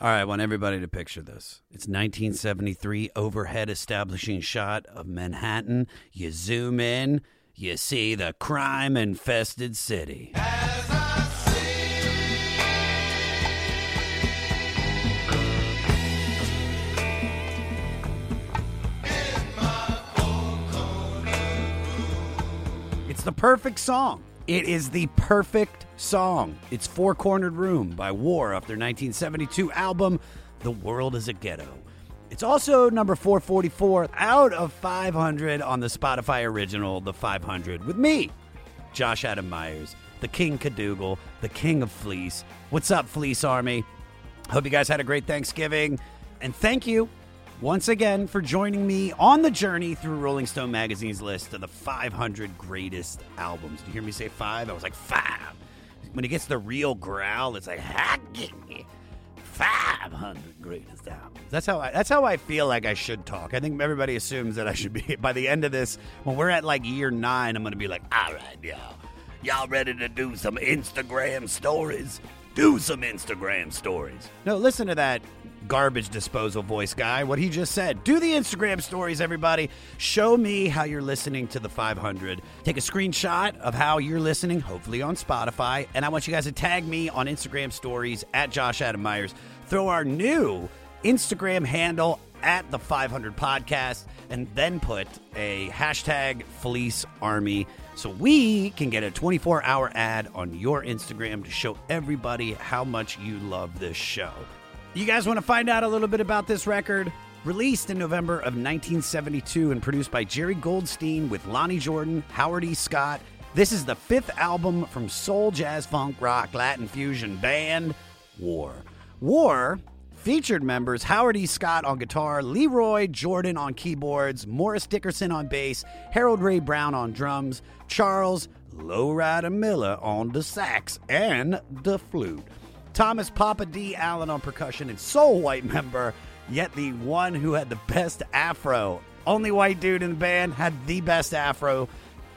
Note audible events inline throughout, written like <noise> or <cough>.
All right, I want everybody to picture this. It's 1973 overhead establishing shot of Manhattan. You zoom in, you see the crime infested city. It's the perfect song. It is the perfect song. It's Four Cornered Room by War off their 1972 album, The World is a Ghetto. It's also number 444 out of 500 on the Spotify original, The 500, with me, Josh Adam Meyers, the King Cadougal, the King of Fleece. What's up, Fleece Army? Hope you guys had a great Thanksgiving. And thank you once again for joining me on the journey through Rolling Stone magazine's list of the 500 greatest albums. Did you hear me say five? I was like, five. When it gets the real growl, it's like, "Haggy." 500 greatest albums. That's how I, that's how I feel like I should talk. I think everybody assumes that I should be <laughs> by the end of this when we're at like year 9, I'm going to be like, "All right, y'all. Y'all ready to do some Instagram stories? Do some Instagram stories." No, listen to that garbage disposal voice guy. What he just said. Do the Instagram stories, everybody. Show me how you're listening to the 500. Take a screenshot of how you're listening, hopefully on Spotify. And I want you guys to tag me on Instagram stories at Josh Adam Meyers. Throw our new Instagram handle at the 500 podcast and then put a hashtag fleece army so we can get a 24 hour ad on your Instagram to show everybody how much you love this show. You guys want to find out a little bit about this record? Released in November of 1972 and produced by Jerry Goldstein with Lonnie Jordan, Howard E. Scott. This is the fifth album from soul, jazz, funk, rock, Latin fusion band War. War featured members Howard E. Scott on guitar, Leroy Jordan on keyboards, Morris Dickerson on bass, Harold Ray Brown on drums, Charles Lowrider Miller on the sax and the flute. Thomas Papa D. Allen on percussion, and sole white member, yet the one who had the best afro. Only white dude in the band had the best afro.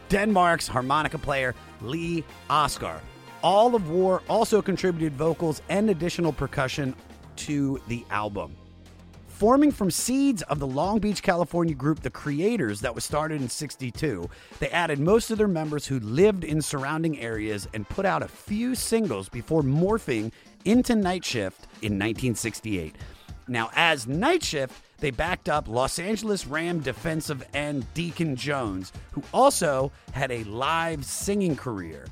Denmark's harmonica player, Lee Oskar. All of War also contributed vocals and additional percussion to the album. Forming from seeds of the Long Beach, California group The Creators that was started in 62, they added most of their members who lived in surrounding areas and put out a few singles before morphing into Night Shift in 1968. Now, as Night Shift, they backed up Los Angeles Ram defensive end Deacon Jones, who also had a live singing career.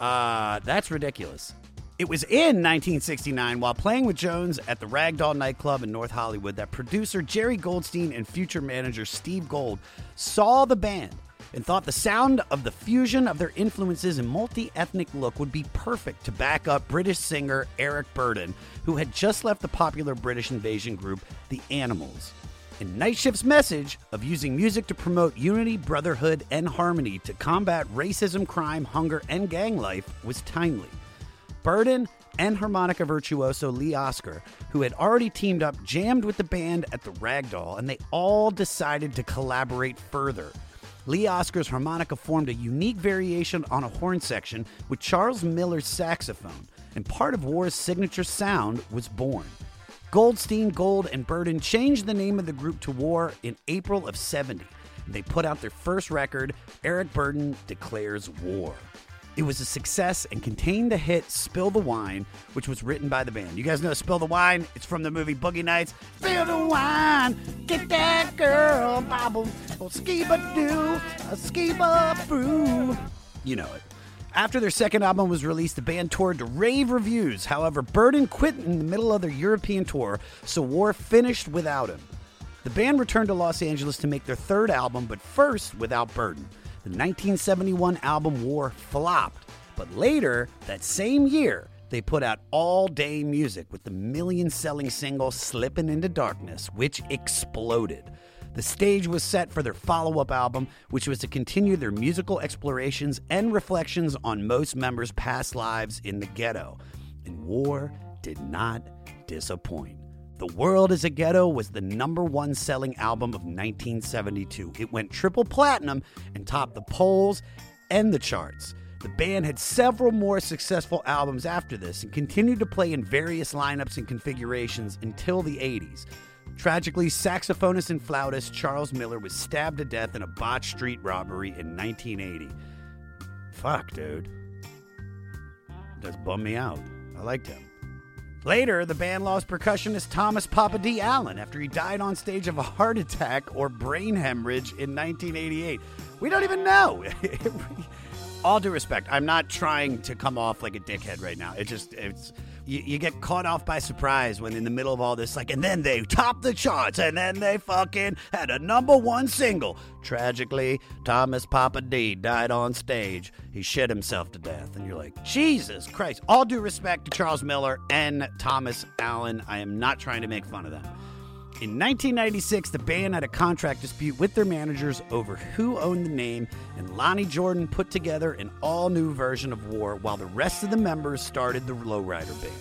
Uh, that's ridiculous. It was in 1969, while playing with Jones at the Ragdoll nightclub in North Hollywood, that producer Jerry Goldstein and future manager Steve Gold saw the band and thought the sound of the fusion of their influences and multi ethnic look would be perfect to back up British singer Eric Burdon, who had just left the popular British invasion group The Animals. And Night Shift's message of using music to promote unity, brotherhood, and harmony to combat racism, crime, hunger, and gang life was timely. Burdon and harmonica virtuoso Lee Oskar, who had already teamed up, jammed with the band at the Ragdoll, and they all decided to collaborate further. Lee Oskar's harmonica formed a unique variation on a horn section with Charles Miller's saxophone, and part of War's signature sound was born. Goldstein, Gold, and Burdon changed the name of the group to War in April of 70. They put out their first record, Eric Burdon Declares War. It was a success and contained the hit Spill the Wine, which was written by the band. You guys know Spill the Wine? It's from the movie Boogie Nights. Spill the wine, get that girl, bobble, oh, skiba doo, a skiba. You know it. After their second album was released, the band toured to rave reviews. However, Burdon quit in the middle of their European tour, so War finished without him. The band returned to Los Angeles to make their third album, but first without Burdon. The 1971 album War flopped, but later that same year, they put out all day music with the million selling single Slippin' Into Darkness, which exploded. The stage was set for their follow up album, which was to continue their musical explorations and reflections on most members' past lives in the ghetto. And War did not disappoint. The World is a Ghetto was the number one selling album of 1972. It went triple platinum and topped the polls and the charts. The band had several more successful albums after this and continued to play in various lineups and configurations until the 80s. Tragically, saxophonist and flautist Charles Miller was stabbed to death in a botched street robbery in 1980. Fuck, dude. That's bummed me out. I liked him. Later, the band lost percussionist Thomas Papa D. Allen after he died on stage of a heart attack or brain hemorrhage in 1988. We don't even know. <laughs> All due respect, I'm not trying to come off like a dickhead right now. It just, it's you, you get caught off by surprise when in the middle of all this, like, and then they topped the charts, and then they fucking had a number one single. Tragically, Thomas Papa D died on stage. He shit himself to death, and you're like, Jesus Christ. All due respect to Charles Miller and Thomas Allen, I am not trying to make fun of them. In 1996, the band had a contract dispute with their managers over who owned the name, and Lonnie Jordan put together an all new version of War while the rest of the members started the Lowrider Band.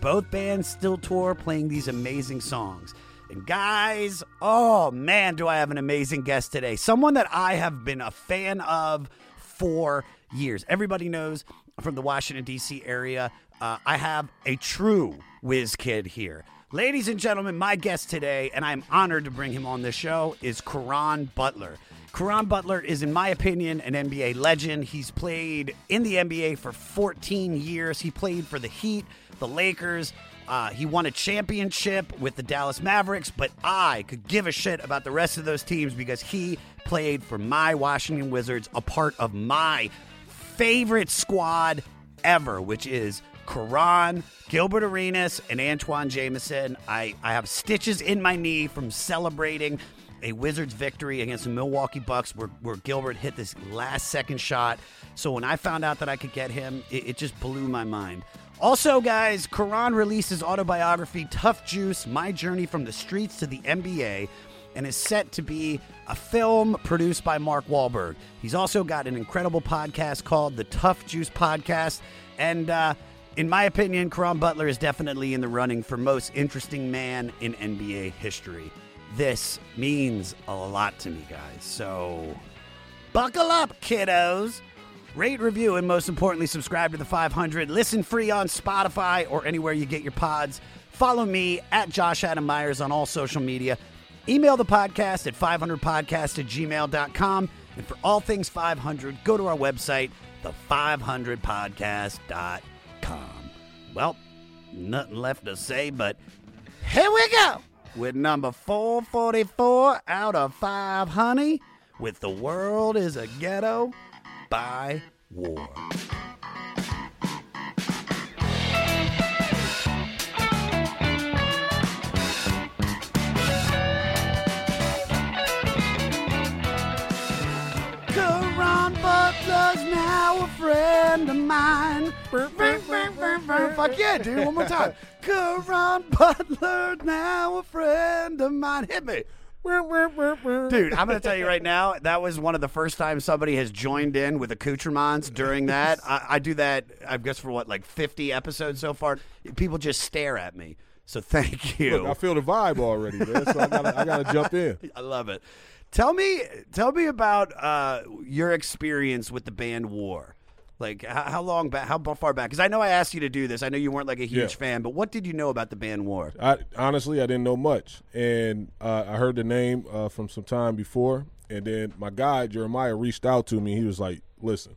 Both bands still tour playing these amazing songs. And guys, oh man, do I have an amazing guest today. Someone that I have been a fan of for years. Everybody knows from the Washington, D.C. area, uh, I have a true whiz kid here. Ladies and gentlemen, my guest today, and I'm honored to bring him on the show, is Caron Butler. Caron Butler is, in my opinion, an NBA legend. He's played in the NBA for 14 years. He played for the Heat, the Lakers. Uh, he won a championship with the Dallas Mavericks, but I could give a shit about the rest of those teams because he played for my Washington Wizards, a part of my favorite squad ever, which is Caron, Gilbert Arenas, and Antawn Jamison. I, I have stitches in my knee from celebrating a Wizards victory against the Milwaukee Bucks where, where Gilbert hit this last second shot. So when I found out that I could get him, it, it just blew my mind. Also, guys, Caron released his autobiography, Tuff Juice My Journey from the Streets to the NBA, and is set to be a film produced by Mark Wahlberg. He's also got an incredible podcast called the Tuff Juice Podcast. And uh, in my opinion, Caron Butler is definitely in the running for most interesting man in NBA history. This means a lot to me, guys. So buckle up, kiddos. Rate, review, and most importantly, subscribe to the 500. Listen free on Spotify or anywhere you get your pods. Follow me at Josh Adam Meyers on all social media. Email the podcast at 500podcast at gmail.com. And for all things 500, go to our website, the500podcast.com. Well, nothing left to say, but here we go with number 444 out of 5, honey, with The World is a Ghetto by War. Friend of mine. Fuck yeah, dude. One more time. <laughs> Caron Butler, now a friend of mine. Hit me. Dude, I'm going to tell you right now, that was one of the first times somebody has joined in with accoutrements during <laughs> that. I, I do that, I guess, for what, like 50 episodes so far? People just stare at me. So thank you. Look, I feel the vibe already, man. So I gotta, I gotta jump in. <laughs> I love it. Tell me, tell me about uh, your experience with the band War. Like how, how long back? How far back? Because I know I asked you to do this. I know you weren't like a huge Yeah. fan, but what did you know about the band War? I honestly, I didn't know much, and uh, I heard the name uh, from some time before, and then my guy Jeremiah reached out to me. He was like, "Listen,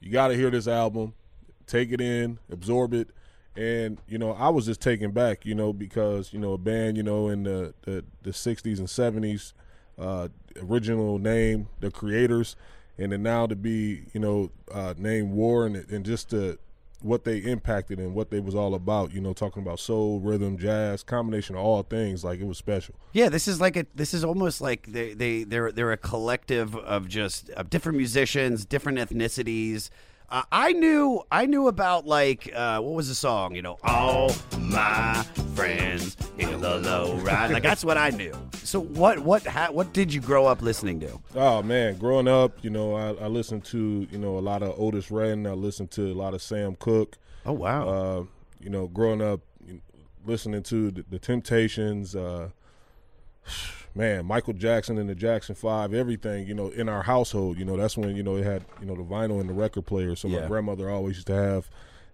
you got to hear this album, take it in, absorb it." And you know, I was just taken back, you know, because you know a band, you know, in the the, the '60s and '70s, uh, original name, the creators, and then now to be, you know, uh, named War, and and just to what they impacted and what they was all about, you know, talking about soul, rhythm, jazz, combination of all things, like it was special. Yeah, this is like a. This is almost like they they they're they're a collective of just of different musicians, different ethnicities. Uh, I knew I knew about like uh, what was the song? You know, all my friends in the low ride. Like that's what I knew. So what what ha- what did you grow up listening to? Oh man, growing up, you know, I, I listened to you know a lot of Otis Redding. I listened to a lot of Sam Cooke. Oh wow. Uh, you know, growing up, listening to the, the Temptations. Uh, man, Michael Jackson and the Jackson Five, everything. You know, in our household, you know, that's when you know it had you know the vinyl and the record player. So Yeah. my grandmother always used to have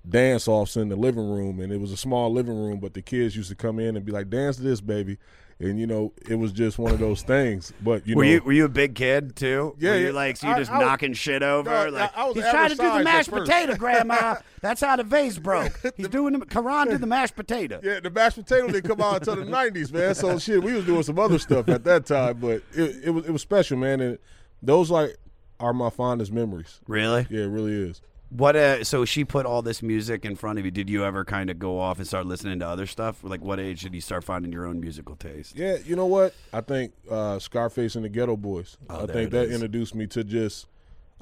dance offs in the living room, and it was a small living room, but the kids used to come in and be like, "Dance to this, baby." And you know, it was just one of those things. But you were know, you were you a big kid too? Yeah, Were you yeah. like so you I- just I was- knocking shit over? No, like I was he's trying to do the mashed potato, <laughs> Grandma. That's how the vase broke. <laughs> He's doing the Caron did the mashed potato. Yeah, the mashed potato didn't come out until the nineties, man. So shit, we was doing some other stuff at that time, but it, it was it was special, man. And those like are my fondest memories. Really? Yeah, it really is. What? Uh, so she put all this music in front of you. Did you ever kind of go off and start listening to other stuff? Like, what age did you start finding your own musical taste? Yeah, you know what? I think uh, Scarface and the Geto Boys. Oh, I think that is. introduced me to just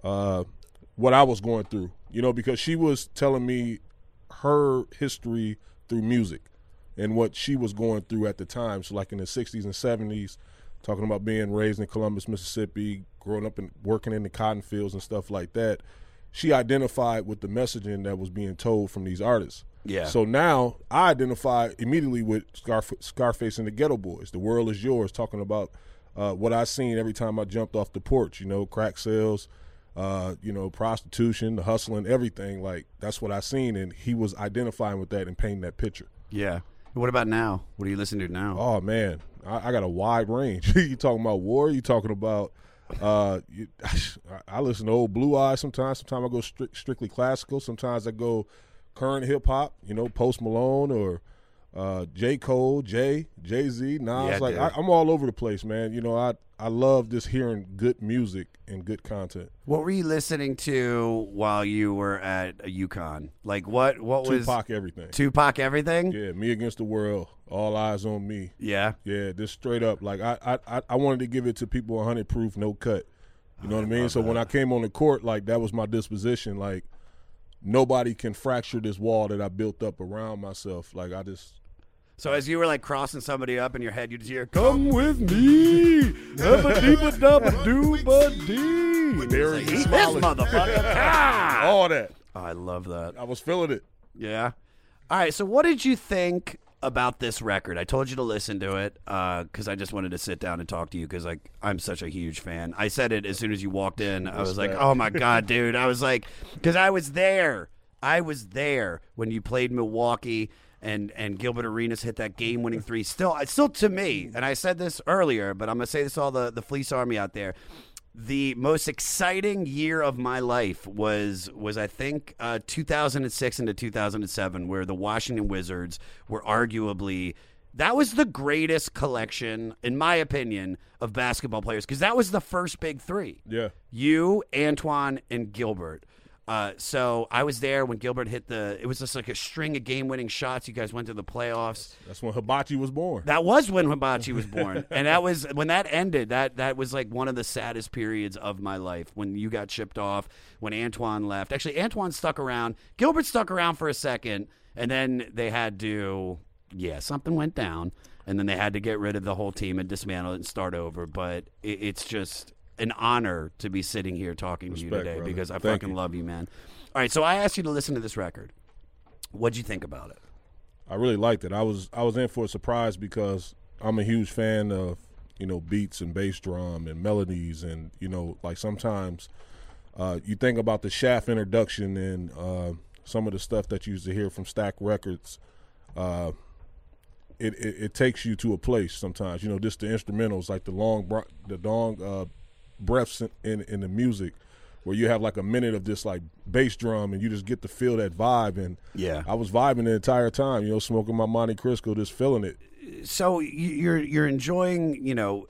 uh, what I was going through. You know, because she was telling me her history through music and what she was going through at the time. So, like in the '60s and '70s, talking about being raised in Columbus, Mississippi, growing up and working in the cotton fields and stuff like that. She identified with the messaging that was being told from these artists. Yeah. So now I identify immediately with Scarf- Scarface and the Geto Boys. The world is yours, talking about uh, what I seen every time I jumped off the porch. You know, crack sales, uh, you know, prostitution, the hustling, everything. Like that's what I seen, and he was identifying with that and painting that picture. Yeah. What about now? What do you listen to now? Oh man, I, I got a wide range. <laughs> you talking about war? You talking about? Uh, you, <laughs> I listen to old Blue Eyes sometimes. Sometimes I go strict, strictly classical. Sometimes I go current hip hop. You know, Post Malone or uh, J Cole, Jay, Jay Z. Nas. Yeah, like dude. I, I'm all over the place, man. You know, I I love just hearing good music and good content. What were you listening to while you were at UConn? Like what? What was Tupac, everything. Tupac everything? yeah, me against the world. All eyes on me. Yeah. Yeah, just straight up. Like I, I, I- I wanted to give it to people 100 proof, no cut. You know what I mean? So when I came on the court, like that was my disposition. Like nobody can fracture this wall that I built up around myself. Like I just. So as you were like crossing somebody up in your head, you just hear, "Come with me, dabba deeba dabba dooba dee." There Like, he is this motherfucker! <laughs> Ah! All that. I love that. I was feeling it. Yeah. All right. So, what did you think about this record? I told you to listen to it uh, because I just wanted to sit down and talk to you because like I'm such a huge fan. I said it as soon as you walked in. I was like, "Oh my god, dude!" I was like, because I was there. I was there when you played Milwaukee. And, and Gilbert Arenas hit that game-winning three. Still, still to me, and I said this earlier, but I'm gonna say this to all the the Fleece Army out there the most exciting year of my life was was I think uh, 2006 into 2007, where the Washington Wizards were arguably that was the greatest collection, in my opinion, of basketball players because that was the first big three. Yeah. You, Antawn, and Gilbert. Uh, so I was there when Gilbert hit the. It was just like a string of game-winning shots. You guys went to the playoffs. That's when Hibachi was born. That was when Hibachi was <laughs> born, and that was when that ended. That that was like one of the saddest periods of my life when you got shipped off. When Antawn left, actually Antawn stuck around. Gilbert stuck around for a second, and then they had to, yeah, something went down, and then they had to get rid of the whole team and dismantle it and start over. But it, it's just an honor to be sitting here talking to you today brother. because I Thank fucking you. love you, man. All right, so I asked you to listen to this record. What'd you think about it? I really liked it. I was I was in for a surprise because I'm a huge fan of you know beats and bass drum and melodies and you know like sometimes uh, you think about the Shaft introduction and uh, some of the stuff that you used to hear from Stax Records. Uh, it, it it takes you to a place sometimes. You know, just the instrumentals like the long the long uh, breaths in, in in the music. Where you have like a minute of this like bass drum and you just get to feel that vibe and Yeah. I was vibing the entire time, you know, smoking my Monte Cristo, just feeling it. so you're you're enjoying you know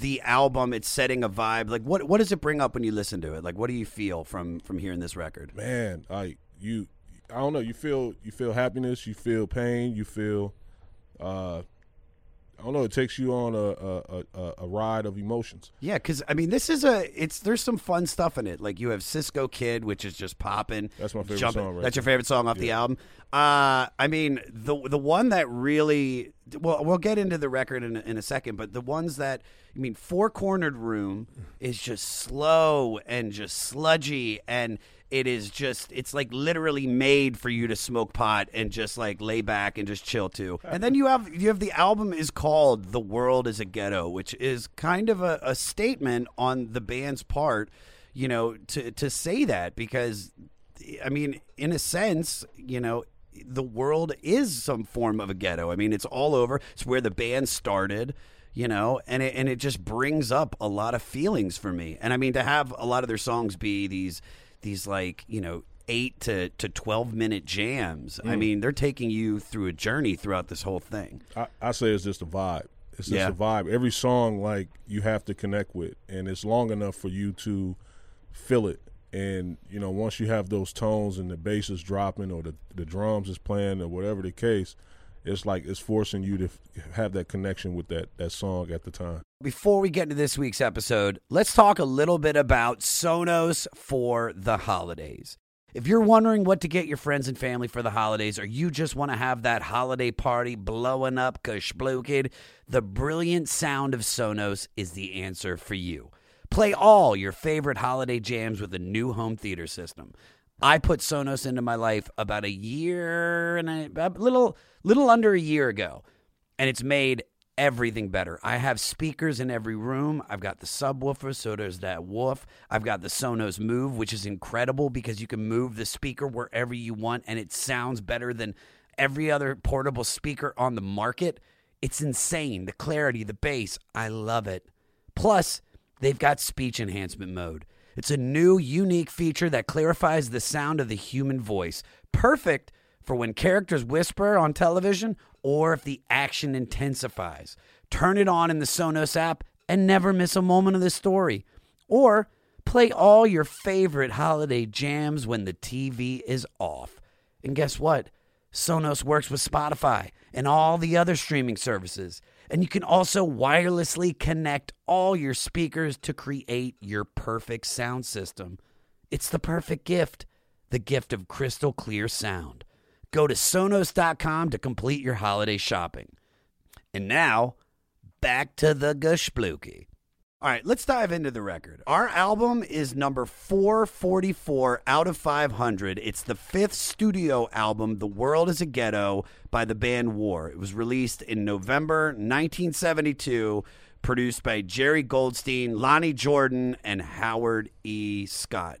the album it's setting a vibe like what what does it bring up when you listen to it like what do you feel from from hearing this record Man, i you, I don't know. You feel you feel happiness, you feel pain, you feel, uh, I don't know. It takes you on a a, a, a ride of emotions. Yeah, because I mean, this is a it's there's some fun stuff in it. Like you have Cisco Kid, which is just popping. That's my favorite jumping. song right That's your favorite song off the album. Uh, I mean, the the one that really well, we'll get into the record in a, in a second, but the ones that I mean, Four Cornered Room is just slow and just sludgy and. It is just, it's like literally made for you to smoke pot and just like lay back and just chill to. And then you have, you have the album is called The World is a Ghetto, which is kind of a, a statement on the band's part, you know, to, to say that because, I mean, in a sense, you know, the world is some form of a ghetto. I mean, it's all over. It's where the band started, you know, and it, and it just brings up a lot of feelings for me. And I mean, to have a lot of their songs be these these like you know eight to to twelve minute jams. I mm. mean, they're taking you through a journey throughout this whole thing. I, I say it's just a vibe. It's just Yeah. a vibe. Every song like you have to connect with, and it's long enough for you to feel it. And you know, once you have those tones and the bass is dropping or the the drums is playing or whatever the case, it's like it's forcing you to have that connection with that that song at the time. Before we get into this week's episode, let's talk a little bit about Sonos for the holidays. If you're wondering what to get your friends and family for the holidays, or you just want to have that holiday party blowing up kid, the brilliant sound of Sonos is the answer for you. Play all your favorite holiday jams with a new home theater system. I put Sonos into my life about a year and a, a little little under a year ago, and it's made everything better. I have speakers in every room. I've got the subwoofer, so there's that woof. I've got the Sonos Move, which is incredible because you can move the speaker wherever you want and it sounds better than every other portable speaker on the market. It's insane. The clarity, the bass, I love it. Plus, they've got speech enhancement mode. It's a new, unique feature that clarifies the sound of the human voice. Perfect for when characters whisper on television or if the action intensifies. Turn it on in the Sonos app and never miss a moment of the story. Or play all your favorite holiday jams when the TV is off. And guess what? Sonos works with Spotify and all the other streaming services. And you can also wirelessly connect all your speakers to create your perfect sound system. It's the perfect gift, the gift of crystal clear sound. Go to Sonos.com to complete your holiday shopping. And now, back to the Geshpluki. All right, let's dive into the record. Our album is number 444 out of 500. It's the fifth studio album, The World is a Ghetto, by the band War. It was released in November 1972, produced by Jerry Goldstein, Lonnie Jordan, and Howard E. Scott.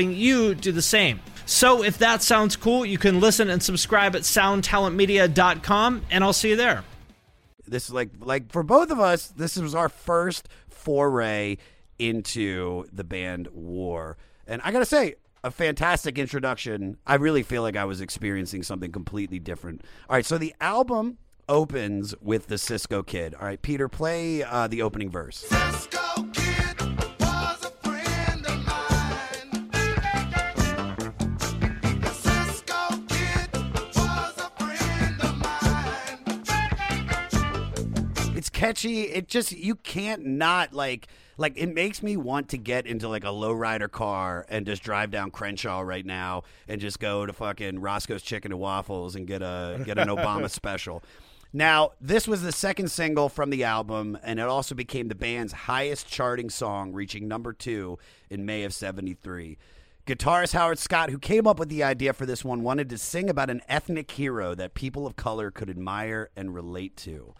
you do the same. So if that sounds cool, you can listen and subscribe at soundtalentmedia.com, and I'll see you there. This is like like for both of us, this was our first foray into the band War. And I got to say, a fantastic introduction. I really feel like I was experiencing something completely different. All right, so the album opens with the Cisco Kid. All right, Peter, play uh, the opening verse. Cisco catchy. It just you can't not like like it makes me want to get into like a lowrider car and just drive down Crenshaw right now and just go to fucking Roscoe's Chicken and Waffles and get a get an Obama <laughs> special. Now, this was the second single from the album, and it also became the band's highest charting song, reaching number two in May of 73. Guitarist Howard Scott, who came up with the idea for this one, wanted to sing about an ethnic hero that people of color could admire and relate to.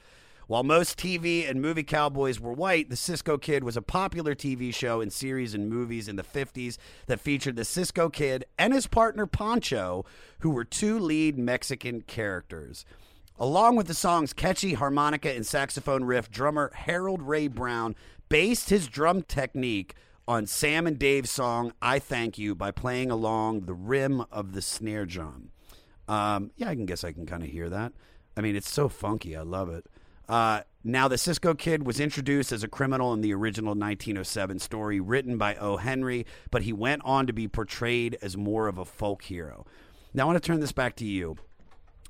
While most TV and movie cowboys were white, the Cisco Kid was a popular TV show and series and movies in the 50s that featured the Cisco Kid and his partner Pancho, who were two lead Mexican characters. Along with the song's catchy harmonica and saxophone riff, drummer Harold Ray Brown based his drum technique on Sam and Dave's song I Thank You by playing along the rim of the snare drum. Um, yeah, I can guess I can kind of hear that. I mean, it's so funky. I love it. Uh, now, the Cisco Kid was introduced as a criminal in the original 1907 story written by O. Henry, but he went on to be portrayed as more of a folk hero. Now, I want to turn this back to you.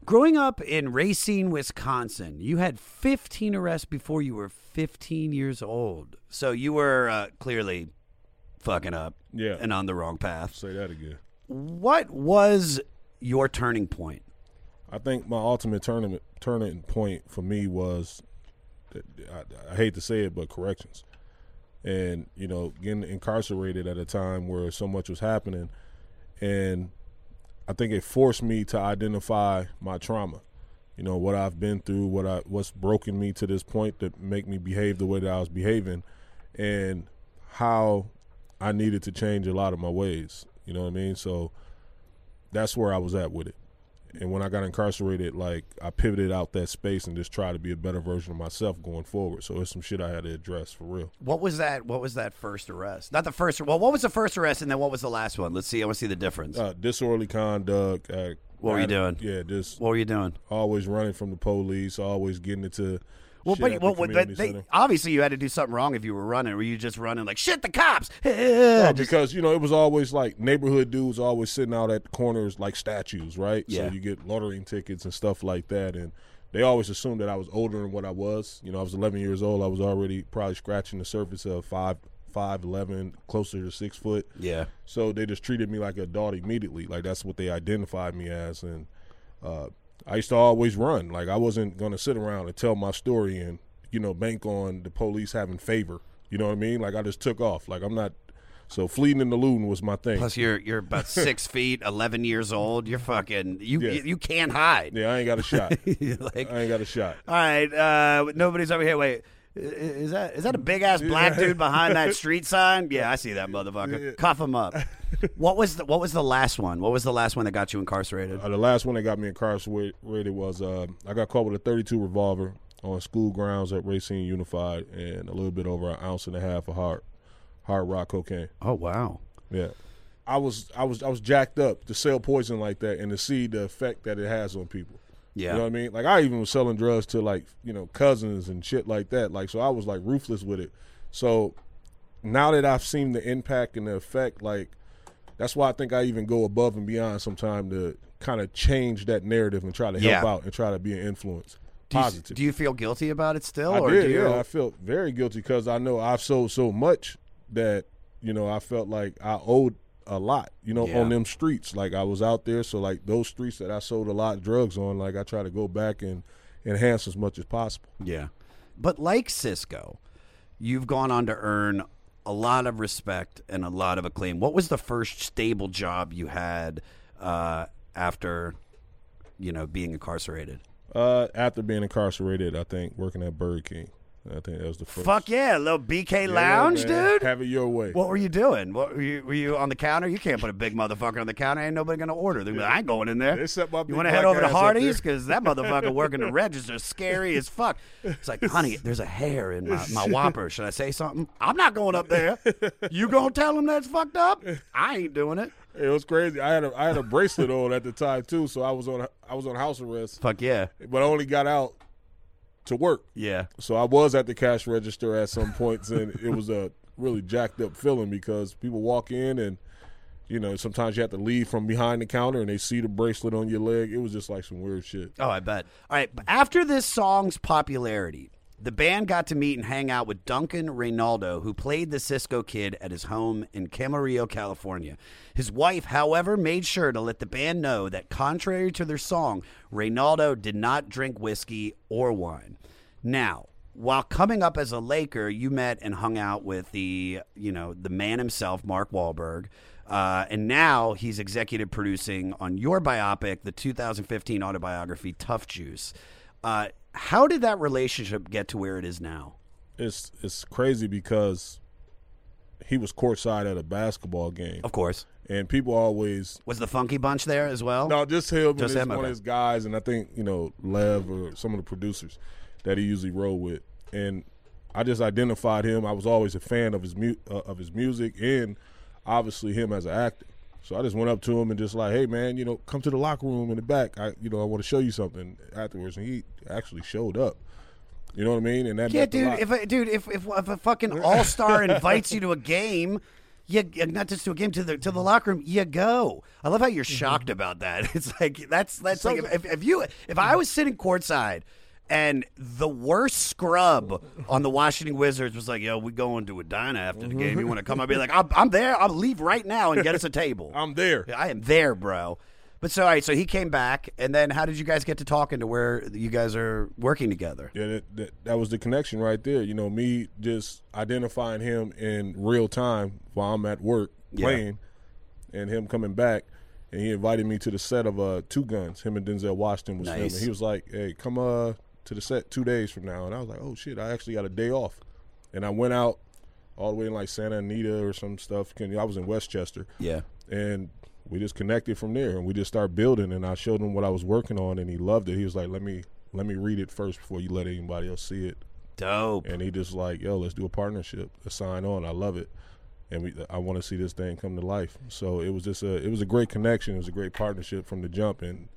Growing up in Racine, Wisconsin, you had 15 arrests before you were 15 years old. So you were uh, clearly fucking up Yeah. and on the wrong path. Say that again. What was your turning point? I think my ultimate turning turning point for me was, I, I hate to say it, but corrections, and you know, getting incarcerated at a time where so much was happening, and I think it forced me to identify my trauma. You know what I've been through, what I what's broken me to this point that make me behave the way that I was behaving, and how I needed to change a lot of my ways. You know what I mean? So that's where I was at with it. And when I got incarcerated, like I pivoted out that space and just tried to be a better version of myself going forward. So it's some shit I had to address for real. What was that? What was that first arrest? Not the first. Well, what was the first arrest, and then what was the last one? Let's see. I want to see the difference. Uh, disorderly conduct. Uh, What were you doing? Yeah, just what were you doing? always running from the police, always getting into. Well, but, well, the but community they, obviously you had to do something wrong if you were running. Were you just running like shit? The cops! <laughs> Just- because you know it was always like neighborhood dudes always sitting out at the corners like statues, right? Yeah. So you get lottery tickets and stuff like that, and they always assumed that I was older than what I was. You know, I was 11 years old. I was already probably scratching the surface of five, five, eleven, closer to six foot. yeah. So they just treated me like a adult immediately. Like that's what they identified me as, and uh, I used to always run. Like I wasn't gonna sit around and tell my story and you know bank on the police having favor. You know what I mean? Like I just took off. Like I'm not. So fleeing and eluding was my thing. Plus, you're you're about <laughs> six feet, eleven years old. You're fucking you. Yeah. You, you can't hide. yeah, I ain't got a shot. <laughs> Like, I ain't got a shot. all right, uh, nobody's over here. Wait, is that is that a big ass black dude behind that <laughs> street sign? Yeah, I see that motherfucker. Cuff him up. <laughs> What was the what was the last one? What was the last one that got you incarcerated? Uh, the last one that got me incarcerated was uh, I got caught with a 32 revolver on school grounds at Racine Unified and a little bit over an ounce and a half of hard hard rock cocaine. Oh wow. Yeah. I was I was I was jacked up to sell poison like that and to see the effect that it has on people. Yeah. You know what I mean? Like I even was selling drugs to like, you know, cousins and shit like that. Like so I was like ruthless with it. So now that I've seen the impact and the effect, like that's why I think I even go above and beyond sometime to kind of change that narrative and try to help Yeah. out and try to be an influence. Do you, Positive. do you feel guilty about it still? I or did, do you, yeah. I felt very guilty because I know I've sold so much that you know I felt like I owed a lot, you know, Yeah. on them streets. Like I was out there, so like those streets that I sold a lot of drugs on, like I try to go back and enhance as much as possible. Yeah. But like Cisco, you've gone on to earn a lot of respect and a lot of acclaim. What was the first stable job you had uh, after, you know, being incarcerated? Uh, after being incarcerated, I think working at Burger King. I think that was the first. Fuck yeah, little BK Yeah, Lounge, man. dude. Have it your way. What were you doing? What were you, were you on the counter? You can't put a big motherfucker on the counter. Ain't nobody gonna order. They're like, I ain't going in there. They set my you want to head over to Hardee's because that motherfucker working the register scary as fuck. It's like, honey, <laughs> there's a hair in my, my <laughs> Whopper. Should I say something? I'm not going up there. You gonna tell him that's fucked up? I ain't doing it. It was crazy. I had a I had a bracelet on at the time too, so I was on I was on house arrest, Fuck yeah, but I only got out to work. yeah. So I was at the cash register at some points, and it was a really jacked up feeling because people walk in and you know sometimes you have to leave from behind the counter and they see the bracelet on your leg. It was just like some weird shit. Oh, I bet. All right. After this song's popularity, The band got to meet and hang out with Duncan Renaldo, who played the Cisco Kid at his home in Camarillo, California. His wife, however, made sure to let the band know that, contrary to their song, Renaldo did not drink whiskey or wine. Now, while coming up as a Laker, you met and hung out with the, you know, the man himself, Mark Wahlberg. Uh, and now he's executive producing on your biopic, the 2015 autobiography Tuff Juice. Uh, how did that relationship get to where it is now? It's it's crazy because he was courtside at a basketball game, Of course. and people always Was the Funky Bunch there as well? no just him Just and him, one okay. of his guys, and I think you know Lev or some of the producers that he usually roll with, and I just identified him. I was always a fan of his mu- uh, of his music and obviously him as an actor. So I just went up to him and just like, hey man, you know, come to the locker room in the back. I you know I want to show you something afterwards, and he actually showed up. You know what I mean? And that Yeah, dude. If a, dude, if, if if a fucking all star <laughs> invites you to a game, you not just to a game to the to the locker room, you go. I love how you're Mm-hmm. shocked about that. <laughs> It's like that's that's like if, if you if I was sitting courtside. And the worst scrub on the Washington Wizards was like, "Yo, we going to a diner after the game. You want to come?" I'd be like, I'm, "I'm there. I'll leave right now and get us a table." <laughs> I'm there. I am there, bro. But so, all right, so he came back, and then how did you guys get to talking to where you guys are working together? Yeah, that, that, that was the connection right there. You know, me just identifying him in real time while I'm at work Yeah. playing, and him coming back, and he invited me to the set of uh, Two Guns. Him and Denzel Washington was Nice. filming. He was like, "Hey, come uh to the set two days from now," and I was like, "Oh shit, I actually got a day off," and I went out all the way in like Santa Anita or some stuff. I was in Westchester, Yeah. and we just connected from there and we just started building and i showed him what i was working on and he loved it. He was like let me let me read it first before you let anybody else see it. Dope. and he just like yo let's do a partnership let's sign on. I love it. And we i want to see this thing come to life. So it was just a it was a great connection. It was a great partnership from the jump and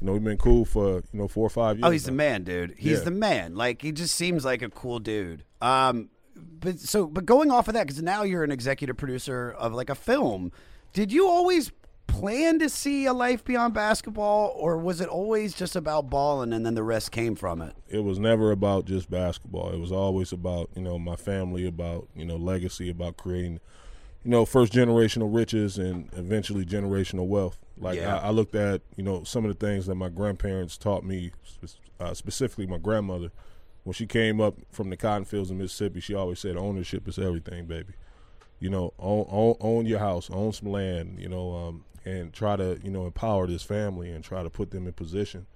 you know we've been cool for you know four or five years Oh, he's the man, dude. He's Yeah. the man. Like he just seems like a cool dude. Um, but so, but going off of that, because now you're an executive producer of like a film. Did you always plan to see a life beyond basketball, or was it always just about balling and then the rest came from it? it was never about just basketball. It was always about you know my family, about you know legacy, about creating you know first generational riches and eventually generational wealth. Like Yeah. I, I looked at you know some of the things that my grandparents taught me, uh, specifically my grandmother. When she came up from the cotton fields in Mississippi, she always said ownership is everything, baby. You know, own, own, own your house, own some land, you know, um, and try to you know empower this family and try to put them in position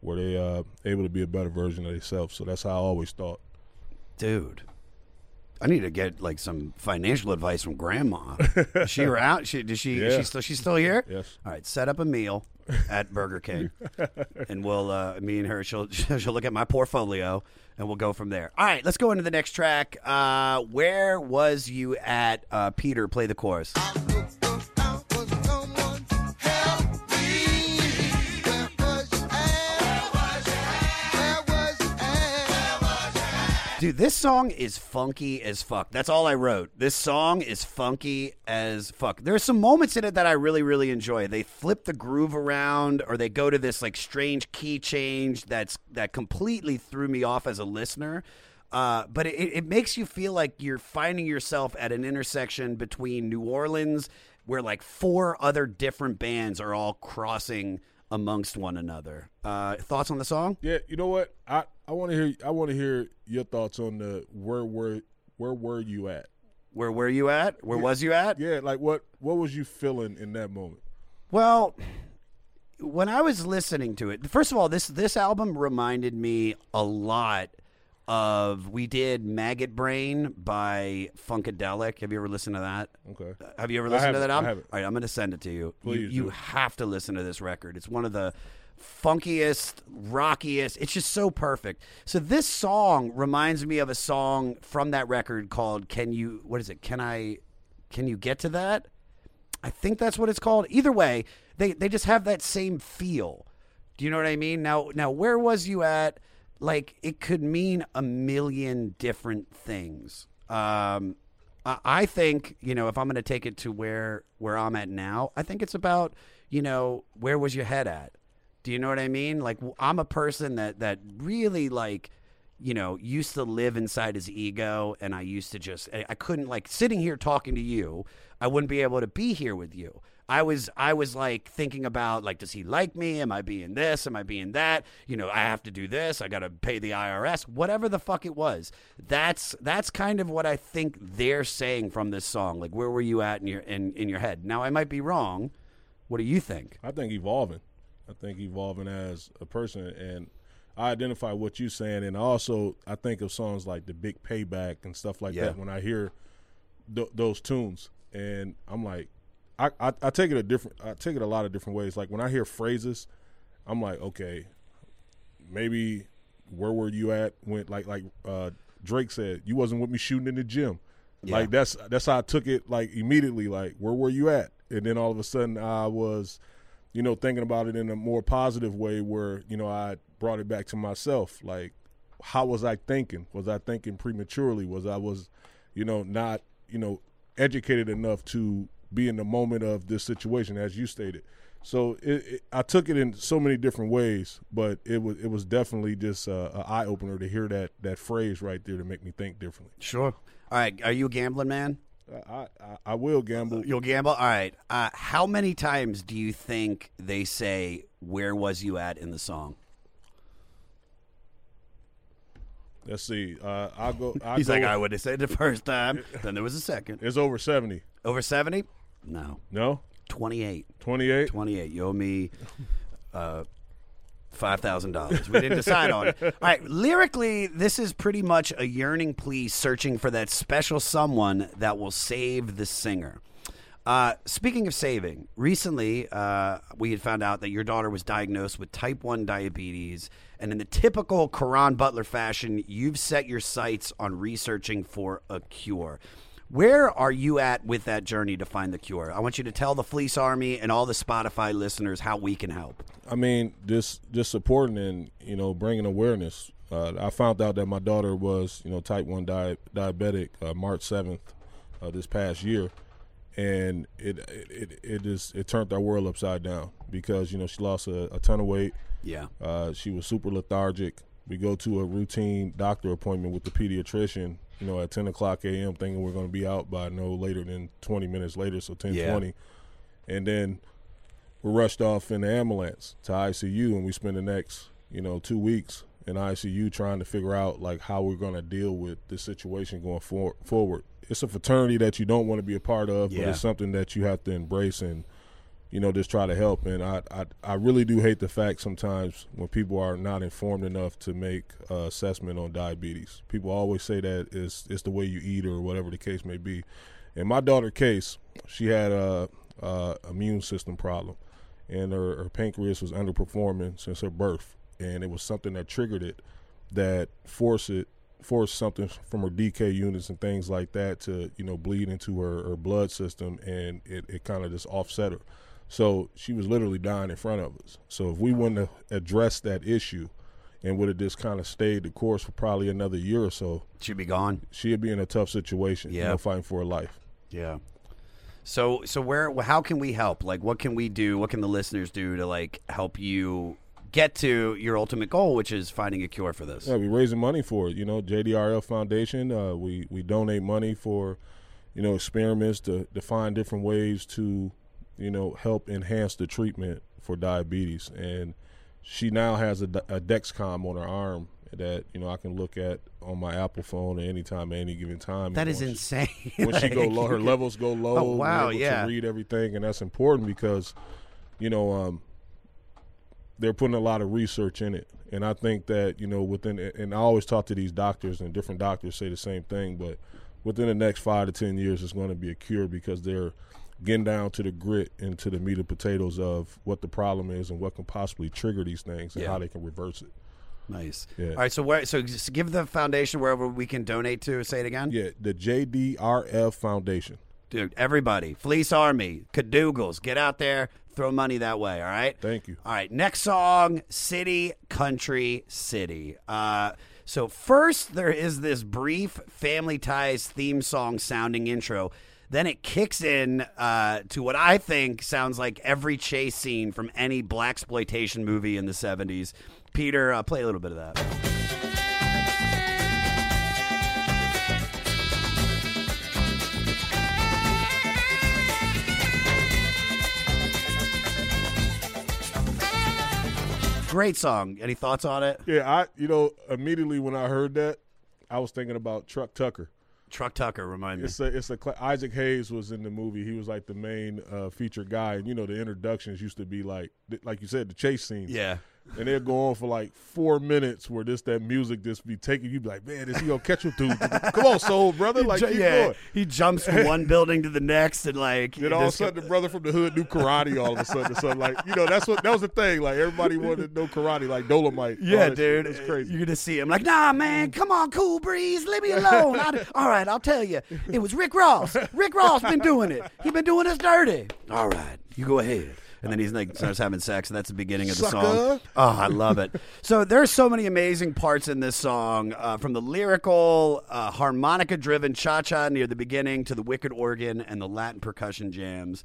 where they uh able to be a better version of themselves. So that's how I always thought. Dude, I need to get like some financial advice from Grandma. is she <laughs> around? She, does she? Is Yeah. she still? She's still here. Yes. All right, set up a meal at Burger King, <laughs> and we'll uh, me and her. She'll <laughs> she'll look at my portfolio, and we'll go from there. All right, let's go into the next track. Uh, where was you at? Uh, Peter, play the chorus. Dude, this song is funky as fuck. That's all I wrote. This song is funky as fuck. There's some moments in it that I really, really enjoy. They flip the groove around, or they go to this like strange key change that's that completely threw me off as a listener. Uh, but it, it makes you feel like you're finding yourself at an intersection between New Orleans, where like four other different bands are all crossing amongst one another. Uh, thoughts on the song? Yeah, you know what? I I want to hear I want to hear your thoughts on the where were where were you at? Where were you at? Where was you at? Yeah, like what what was you feeling in that moment? Well, when I was listening to it, first of all, this this album reminded me a lot of we did Maggot Brain by Funkadelic. Have you ever listened to that? Okay. Have you ever listened to that I haven't. All right, I'm going to send it to you. you Please you do. have to listen to this record. It's one of the funkiest, rockiest. It's just so perfect. So this song reminds me of a song from that record called "Can You?" What is it? Can I? Can you get to that? I think that's what it's called. Either way, they they just have that same feel. Do you know what I mean? Now now where was you at? Like it could mean a million different things. Um I think, you know, if I'm going to take it to where where I'm at now, I think it's about, you know, where was your head at? Do you know what I mean? Like I'm a person that that really like you know, used to live inside his ego, and I used to just, I I couldn't like sitting here talking to you. I wouldn't be able to be here with you. I was, I was like thinking about like, does he like me? Am I being this? Am I being that? You know, I have to do this. I got to pay the IRS. Whatever the fuck it was. That's that's kind of what I think they're saying from this song. Like, where were you at in your in, in your head? Now I might be wrong. What do you think? I think evolving. I think evolving as a person, and I identify what you're saying, and also I think of songs like the Big Payback and stuff like Yeah. that when I hear th- those tunes, and I'm like, I, I I take it a different, I take it a lot of different ways. Like when I hear phrases, I'm like, okay, maybe where were you at when like like uh, Drake said you wasn't with me shooting in the gym. Yeah. Like that's that's how I took it like immediately like where were you at? And then all of a sudden I was you know thinking about it in a more positive way where you know I brought it back to myself like how was I thinking? Was I thinking prematurely? Was I was you know not you know educated enough to be in the moment of this situation as you stated. So it, it, I took it in so many different ways, but it was it was definitely just uh, an eye opener to hear that that phrase right there to make me think differently. Sure. All right. Are you a gambling man? I I, I will gamble. You'll gamble. All right. Uh, how many times do you think they say "Where was you at" in the song? Let's see. Uh, I'll go. <laughs> I'll He's go like, with- I would have said the first time. then there was a second. It's over seventy. Over seventy? No. No, Twenty-eight. twenty eight. 28. You owe me uh, $5,000. We didn't decide on it. All right. Lyrically, this is pretty much a yearning plea searching for that special someone that will save the singer. Uh, speaking of saving, recently uh, we had found out that your daughter was diagnosed with type 1 diabetes. And in the typical Caron Butler fashion, you've set your sights on researching for a cure. Where are you at with that journey to find the cure? I want you to tell the Fleece Army and all the Spotify listeners how we can help. I mean, just just supporting and you know bringing awareness. Uh, I found out that my daughter was you know type one di- diabetic uh, March seventh uh, this past year, and it it it, just it turned our world upside down because you know she lost a, a ton of weight. Yeah. Uh, she was super lethargic. We go to a routine doctor appointment with the pediatrician, you know, at 10 o'clock a.m., thinking we're going to be out by no later than 20 minutes later, so 10:20, and then we're rushed off in the ambulance to ICU, and we spend the next, you know, two weeks in ICU trying to figure out like how we're going to deal with this situation going for- forward. It's a fraternity that you don't want to be a part of, but it's something that you have to embrace and you know, just try to help. And I, I, I really do hate the fact sometimes when people are not informed enough to make uh, assessment on diabetes. People always say that it's, it's the way you eat or whatever the case may be. In my daughter' case, she had a, a immune system problem, and her, her pancreas was underperforming since her birth, and it was something that triggered it, that forced it forced something from her DK units and things like that to you know bleed into her, her blood system, and it, it kind of just offset her. So she was literally dying in front of us. So if we wouldn't have addressed that issue and would have just kind of stayed the course for probably another year or so, she'd be gone. she'd be in a tough situation, you Yeah. know, fighting for her life. Yeah. So so where how can we help? Like what can we do? What can the listeners do to like help you get to your ultimate goal, which is finding a cure for this? Yeah, we're raising money for it. You know, JDRF Foundation. Uh, we we donate money for, you know, experiments to to find different ways to, you know, help enhance the treatment for diabetes. And she now has a, a Dexcom on her arm that you know I can look at on my Apple phone at any time, at any given time. That is You is know, insane. when she <laughs> go low, her <laughs> levels go low. Oh, wow, able yeah. To read everything, and that's important because, you know, um, they're putting a lot of research in it, and I think that you know within, and I always talk to these doctors, and different doctors say the same thing, but within the next five to ten years, it's going to be a cure because they're getting down to the grit and to the meat and potatoes of what the problem is and what can possibly trigger these things and Yeah. how they can reverse it. Nice. Yeah. All right, so where so give the foundation wherever we can donate to. Say it again. Yeah, the JDRF Foundation. Dude, everybody, Fleece Army, Cadougals, get out there, throw money that way, all right? Thank you. All right, next song, City, Country, City. Uh, so first there is this brief Family Ties theme song sounding intro. Then it kicks in uh, to what I think sounds like every chase scene from any black exploitation movie in the '70s. Peter, uh, play a little bit of that. great song. Any thoughts on it? Yeah, I you know immediately when I heard that, I was thinking about Truck Turner. Truck Turner, remind me. It's a it's a cla- Isaac Hayes was in the movie. He was like the main uh, featured guy, and you know the introductions used to be like like you said the chase scenes. Yeah. And they'll go on for like four minutes where this that music just be taking you be like, man, is he gonna catch him dude? Come on, soul brother, like keep yeah, going. he jumps from one building to the next, and like Then all of a sudden, the brother from the hood knew karate. All of a sudden, so like you know, that's what that was the thing. Like everybody wanted to know karate, like Dolomite. Yeah, dude, it's crazy. You're gonna see him like, nah, man, come on, cool breeze, leave me alone. I- <laughs> all right, I'll tell you, it was Rick Ross. Rick Ross been doing it. He been doing us dirty. All right, you go ahead. And then he's like starts having sex, and that's the beginning of the song. Oh, I love it. So there's so many amazing parts in this song, uh, from the lyrical, uh, harmonica-driven cha-cha near the beginning to the wicked organ and the Latin percussion jams.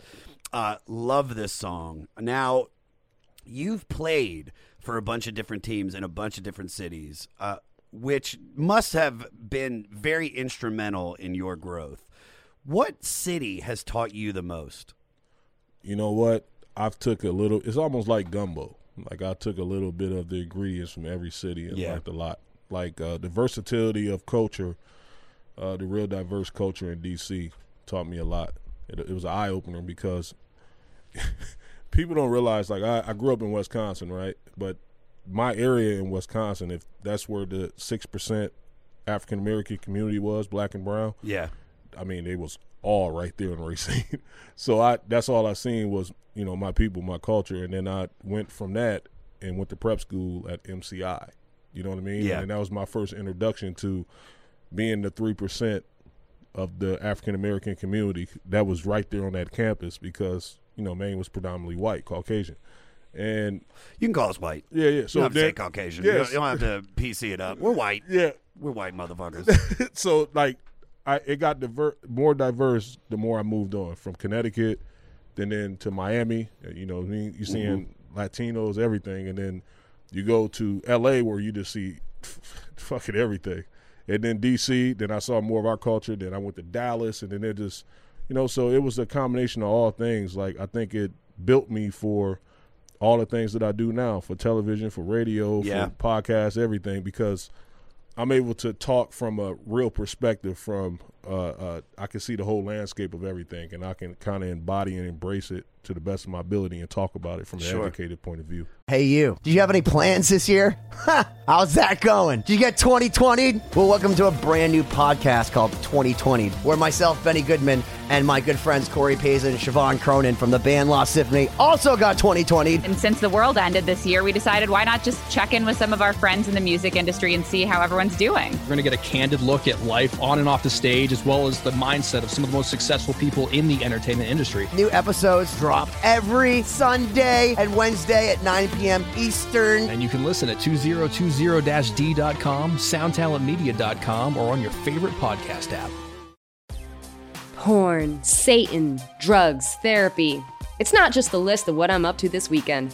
Uh, love this song. Now, you've played for a bunch of different teams in a bunch of different cities, uh, which must have been very instrumental in your growth. What city has taught you the most? you know what? I've took a little. It's almost like gumbo. Like I took a little bit of the ingredients from every city and Yeah. liked a lot. Like uh, the versatility of culture, uh, the real diverse culture in DC taught me a lot. It, it was an eye opener because <laughs> people don't realize. Like I, I grew up in Wisconsin, right? But my area in Wisconsin, if that's where the six percent African American community was, black and brown, Yeah. I mean, they was all right there in <laughs> Racine. so I that's all I seen was, you know, my people, my culture. And then I went from that and went to prep school at MCI. You know what I mean? Yeah. And that was my first introduction to being the three percent of the African American community that was right there on that campus because, you know, Maine was predominantly white, Caucasian. And You can call us white. yeah, yeah. You So don't have to say Caucasian. You, don't, you don't have to PC it up. <laughs> We're white. yeah. We're white motherfuckers. <laughs> so like I it got diver- more diverse the more I moved on from Connecticut, then then to Miami. uh, You know, you you seeing Latinos, everything, and then you go to L.A. where you just see <laughs> fucking everything, and then D.C. Then I saw more of our culture. Then I went to Dallas, and then it just, you know, so it was a combination of all things. Like I think it built me for all the things that I do now for television, for radio, Yeah. for podcasts, everything because I'm able to talk from a real perspective. From uh, uh, I can see the whole landscape of everything, and I can kind of embody and embrace it to the best of my ability and talk about it from an Sure. educated point of view. Hey, you. Do you have any plans this year? <laughs> How's that going? Did you get 2020? Well, welcome to a brand new podcast called 2020, where myself, Benny Goodman, and my good friends Corey Payson and Siobhan Cronin from the band Lost Symphony also got 2020. And since the world ended this year, we decided why not just check in with some of our friends in the music industry and see how everyone's doing. We're going to get a candid look at life on and off the stage, as well as the mindset of some of the most successful people in the entertainment industry. New episodes drop every Sunday and Wednesday at 9 p.m. Eastern. And you can listen at 2020-d.com, soundtalentmedia.com, or on your favorite podcast app. Porn, Satan, drugs, therapy. It's not just the list of what I'm up to this weekend.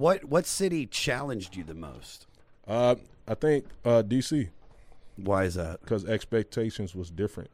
What what city challenged you the most? Uh, I think uh, DC Why is that? because expectations was different.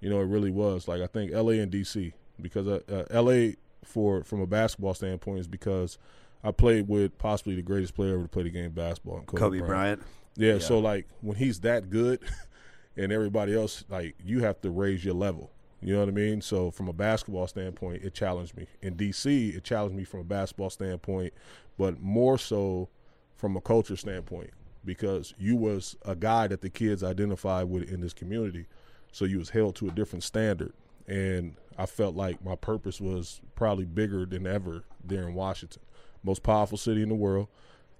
You know, it really was. Like I think L.A. and D.C. because uh, uh, L.A. for from a basketball standpoint is because I played with possibly the greatest player ever to play the game basketball, Kobe, Kobe Bryant. Bryant. Yeah, so like when he's that good <laughs> and everybody else like you have to raise your level. You know what I mean? So from a basketball standpoint, it challenged me. In DC, it challenged me from a basketball standpoint, but more so from a culture standpoint because you was a guy that the kids identified with in this community. So you was held to a different standard. And I felt like my purpose was probably bigger than ever there in Washington. Most powerful city in the world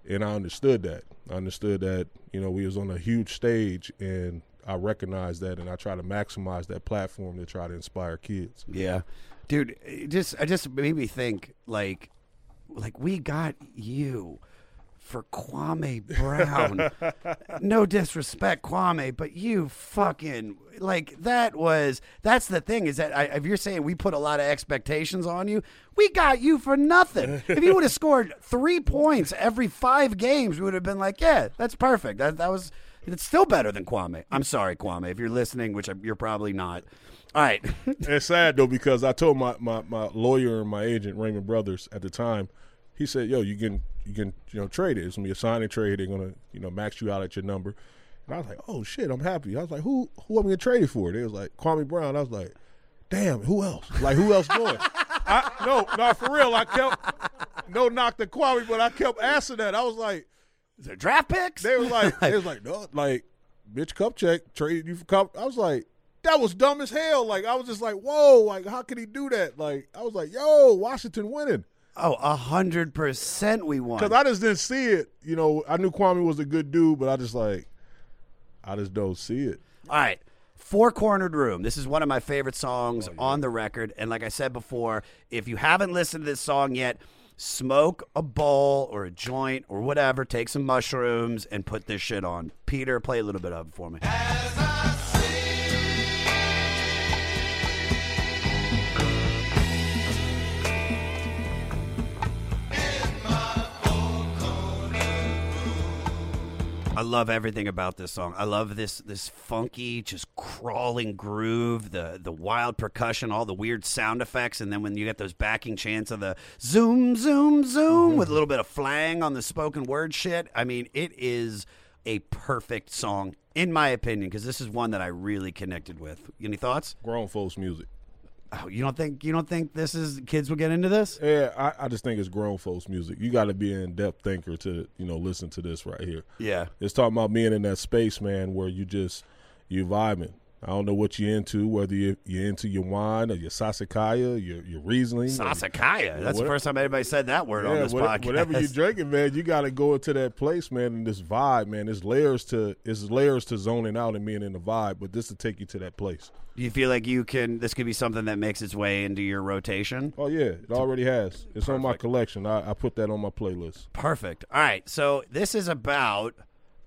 and I understood that. I understood that you know we was on a huge stage, and I recognize that, and I try to maximize that platform to try to inspire kids. Yeah, dude. It just I just made me think like like we got you for Kwame Brown. <laughs> no disrespect, Kwame, but you fucking like that was that's the thing is that I, if you're saying we put a lot of expectations on you, we got you for nothing. if you would have <laughs> scored three points every five games, we would have been like, yeah, that's perfect. That that was it's still better than Kwame. I'm sorry, Kwame, if you're listening, which you're probably not. All right. <laughs> it's sad though because I told my, my, my lawyer and my agent Raymond Brothers at the time, he said, "Yo, you can you can you know trade it. It's gonna be a sign and trade. They're gonna you know max you out at your number." And I was like, "Oh shit, I'm happy." I was like, "Who who am I gonna trade it for?" They was like Kwame Brown. I was like, "Damn, who else? Like who else going?" I, no, no, for real. I kept no knock to Kwame, but I kept asking that. I was like, "Is there draft picks?" They were like, <laughs> they was like, no, like Mitch Kupchak traded you for Cup. I was like, that was dumb as hell. Like I was just like, whoa, like how could he do that? Like I was like, yo, Washington winning. Oh, a hundred percent we won. Because I just didn't see it. You know, I knew Kwame was a good dude, but I just like, I just don't see it. All right. Four Cornered Room. This is one of my favorite songs oh, on the record. And like I said before, if you haven't listened to this song yet, smoke a bowl or a joint or whatever, take some mushrooms and put this shit on. Peter, play a little bit of it for me. I love everything about this song. I love this this funky, just crawling groove, the the wild percussion, all the weird sound effects, and then when you get those backing chants of the zoom, zoom, zoom with a little bit of flang on the spoken word shit. I mean, it is a perfect song in my opinion because this is one that I really connected with. Any thoughts? Grown folks music. Oh, you don't think you don't think this is kids will get into this? Yeah, I, I just think it's grown folks music. You got to be an in-depth thinker to you know listen to this right here. Yeah. it's talking about being in that space, man, where you just you vibing. I don't know what you're into, whether you, you're into your wine or your Sassicaia, your your Riesling. Sassicaia. That's the first time anybody said that word on this what- podcast. Whatever you're <laughs> drinking, man, you got to go into that place, man, and this vibe, man. There's layers to it's layers to zoning out and being in the vibe, but this will take you to that place. Do you feel like you can? This could be something that makes its way into your rotation. Oh yeah, it already has. It's on my collection. I, I put that on my playlist. Perfect. All right. So this is about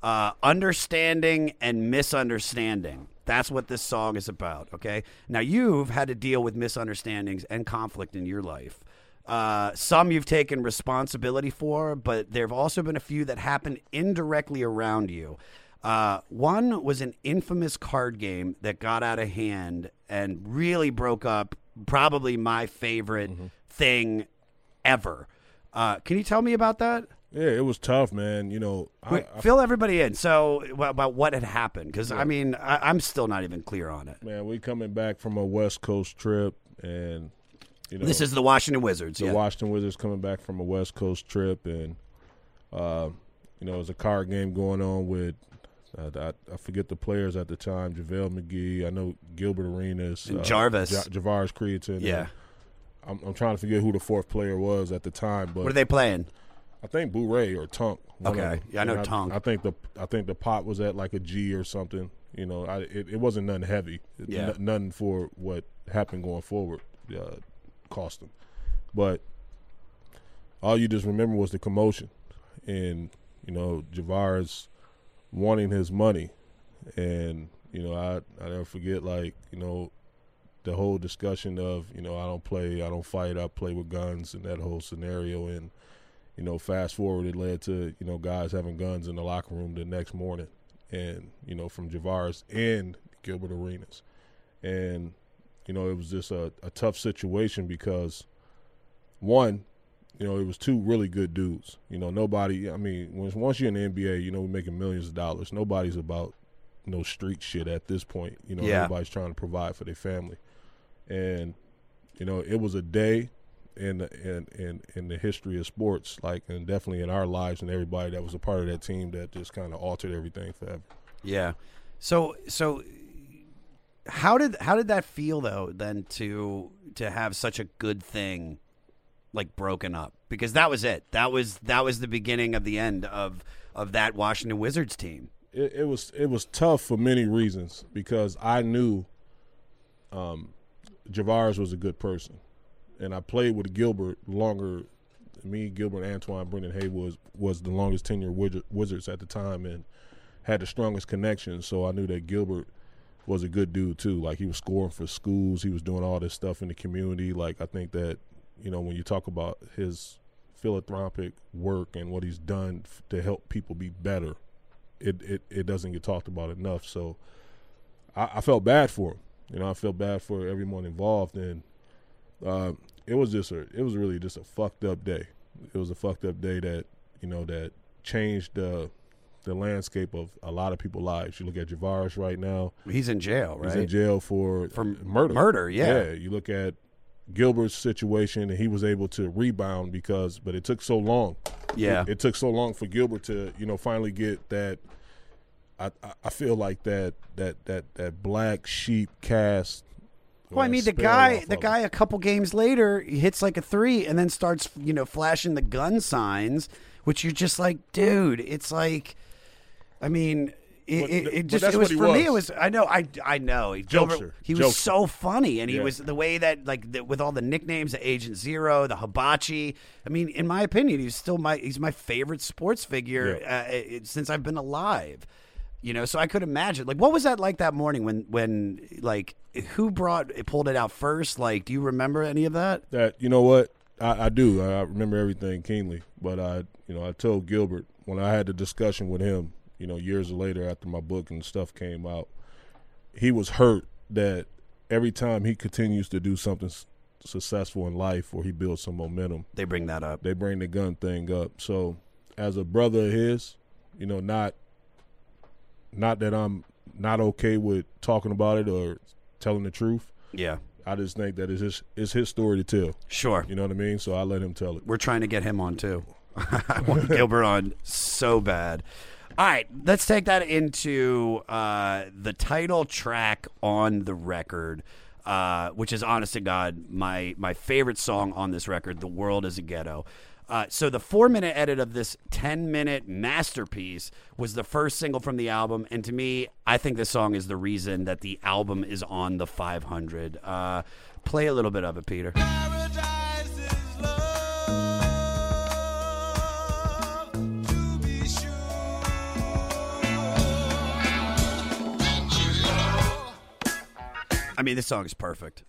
uh, understanding and misunderstanding. That's what this song is about. Okay. Now you've had to deal with misunderstandings and conflict in your life. Uh, some you've taken responsibility for, but there have also been a few that happened indirectly around you. Uh, one was an infamous card game that got out of hand and really broke up probably my favorite thing ever. Uh, can you tell me about that? Yeah, it was tough, man. You know, Wait, I- fill everybody in. So about what had happened, because I mean, I, I'm still not even clear on it. man, we coming back from a West Coast trip, and you know, This is the Washington Wizards. the yeah. Washington Wizards coming back from a West Coast trip, and uh, you know, it was a card game going on with. Uh, I, I forget the players at the time. JaVale McGee. I know Gilbert Arenas. And uh, Jarvis. Ja- Javaris. Yeah. I'm, I'm trying to forget who the fourth player was at the time, but What are they playing? I think Bourré or Tunk. Okay. Yeah, I know Tunk. I think the I think the pot was at like a G or something. You know, I, it, it wasn't nothing heavy. Yeah. n- nothing for what happened going forward uh, cost them. But all you just remember was the commotion, and you know Javaris wanting his money, and you know I I never forget like you know the whole discussion of you know I don't play, I don't fight, I play with guns, and that whole scenario. And you know, fast forward, it led to you know guys having guns in the locker room the next morning, and you know from Javaris and Gilbert Arenas, and you know it was just a, a tough situation because one, you know, it was two really good dudes. You know, nobody. I mean, once once you're in the NBA, you know, we're making millions of dollars. Nobody's about no street shit at this point. You know, Yeah. everybody's trying to provide for their family, and you know, it was a day in the, in in in the history of sports, like, and definitely in our lives and everybody that was a part of that team that just kind of altered everything forever. Yeah. So so how did how did that feel though then to to have such a good thing like broken up? Because that was it. That was that was the beginning of the end of of that Washington Wizards team. it, it was it was tough for many reasons because I knew um, Javaris was a good person, and I played with Gilbert longer me, Gilbert, Antawn, Brendan Haywood was, was the longest tenure Wizard, Wizards at the time and had the strongest connection. So I knew that Gilbert was a good dude too. Like he was scoring for schools, he was doing all this stuff in the community. Like I think that you know when you talk about his philanthropic work and what he's done f- to help people be better, it it, it doesn't get talked about enough. So I, I felt bad for him. You know, I felt bad for everyone involved, and uh, it was just a it was really just a fucked up day. It was a fucked up day that you know that changed the the landscape of a lot of people's lives. You look at Javaris right now. He's in jail, right? He's in jail for For murder. murder, yeah. Yeah. You look at Gilbert's situation, and he was able to rebound because, but it took so long. Yeah. It, it took so long for Gilbert to, you know, finally get that. I, I- I feel like that that that that black sheep cast. Well, I mean, the guy, the guy, a couple games later, he hits like a three, and then starts, you know, flashing the gun signs, which you're just like, dude, it's like, I mean, it, But it, it just it was he for me. It was. was, I know, I, I know, Gilbert, he was so funny, and he Yeah. was the way that, like, the, with all the nicknames, the Agent Zero, the Hibachi. I mean, in my opinion, he's still my, he's my favorite sports figure uh, it, since I've been alive. You know, so I could imagine. Like, what was that like that morning when, when, like, who brought pulled it out first? Like, do you remember any of that? that you know what I, I do I remember everything keenly but I you know I told Gilbert when I had the discussion with him you know years later after my book and stuff came out he was hurt that every time he continues to do something s- successful in life or he builds some momentum They bring that up. they bring the gun thing up so as a brother of his you know not not that I'm not okay with talking about it or telling the truth Yeah, I just think that it's his, it's his story to tell sure. you know what I mean? So I let him tell it. We're trying to get him on too. I <laughs> want Gilbert on so bad. All right, let's take that into uh, the title track on the record, uh, which is honest to God my my favorite song on this record. The world is a ghetto. Uh, so the four minute edit of this 10 minute masterpiece was the first single from the album and to me i think this song is the reason that the album is on the 500 uh, play a little bit of it peter Paradise is love, to be sure. I mean, this song is perfect.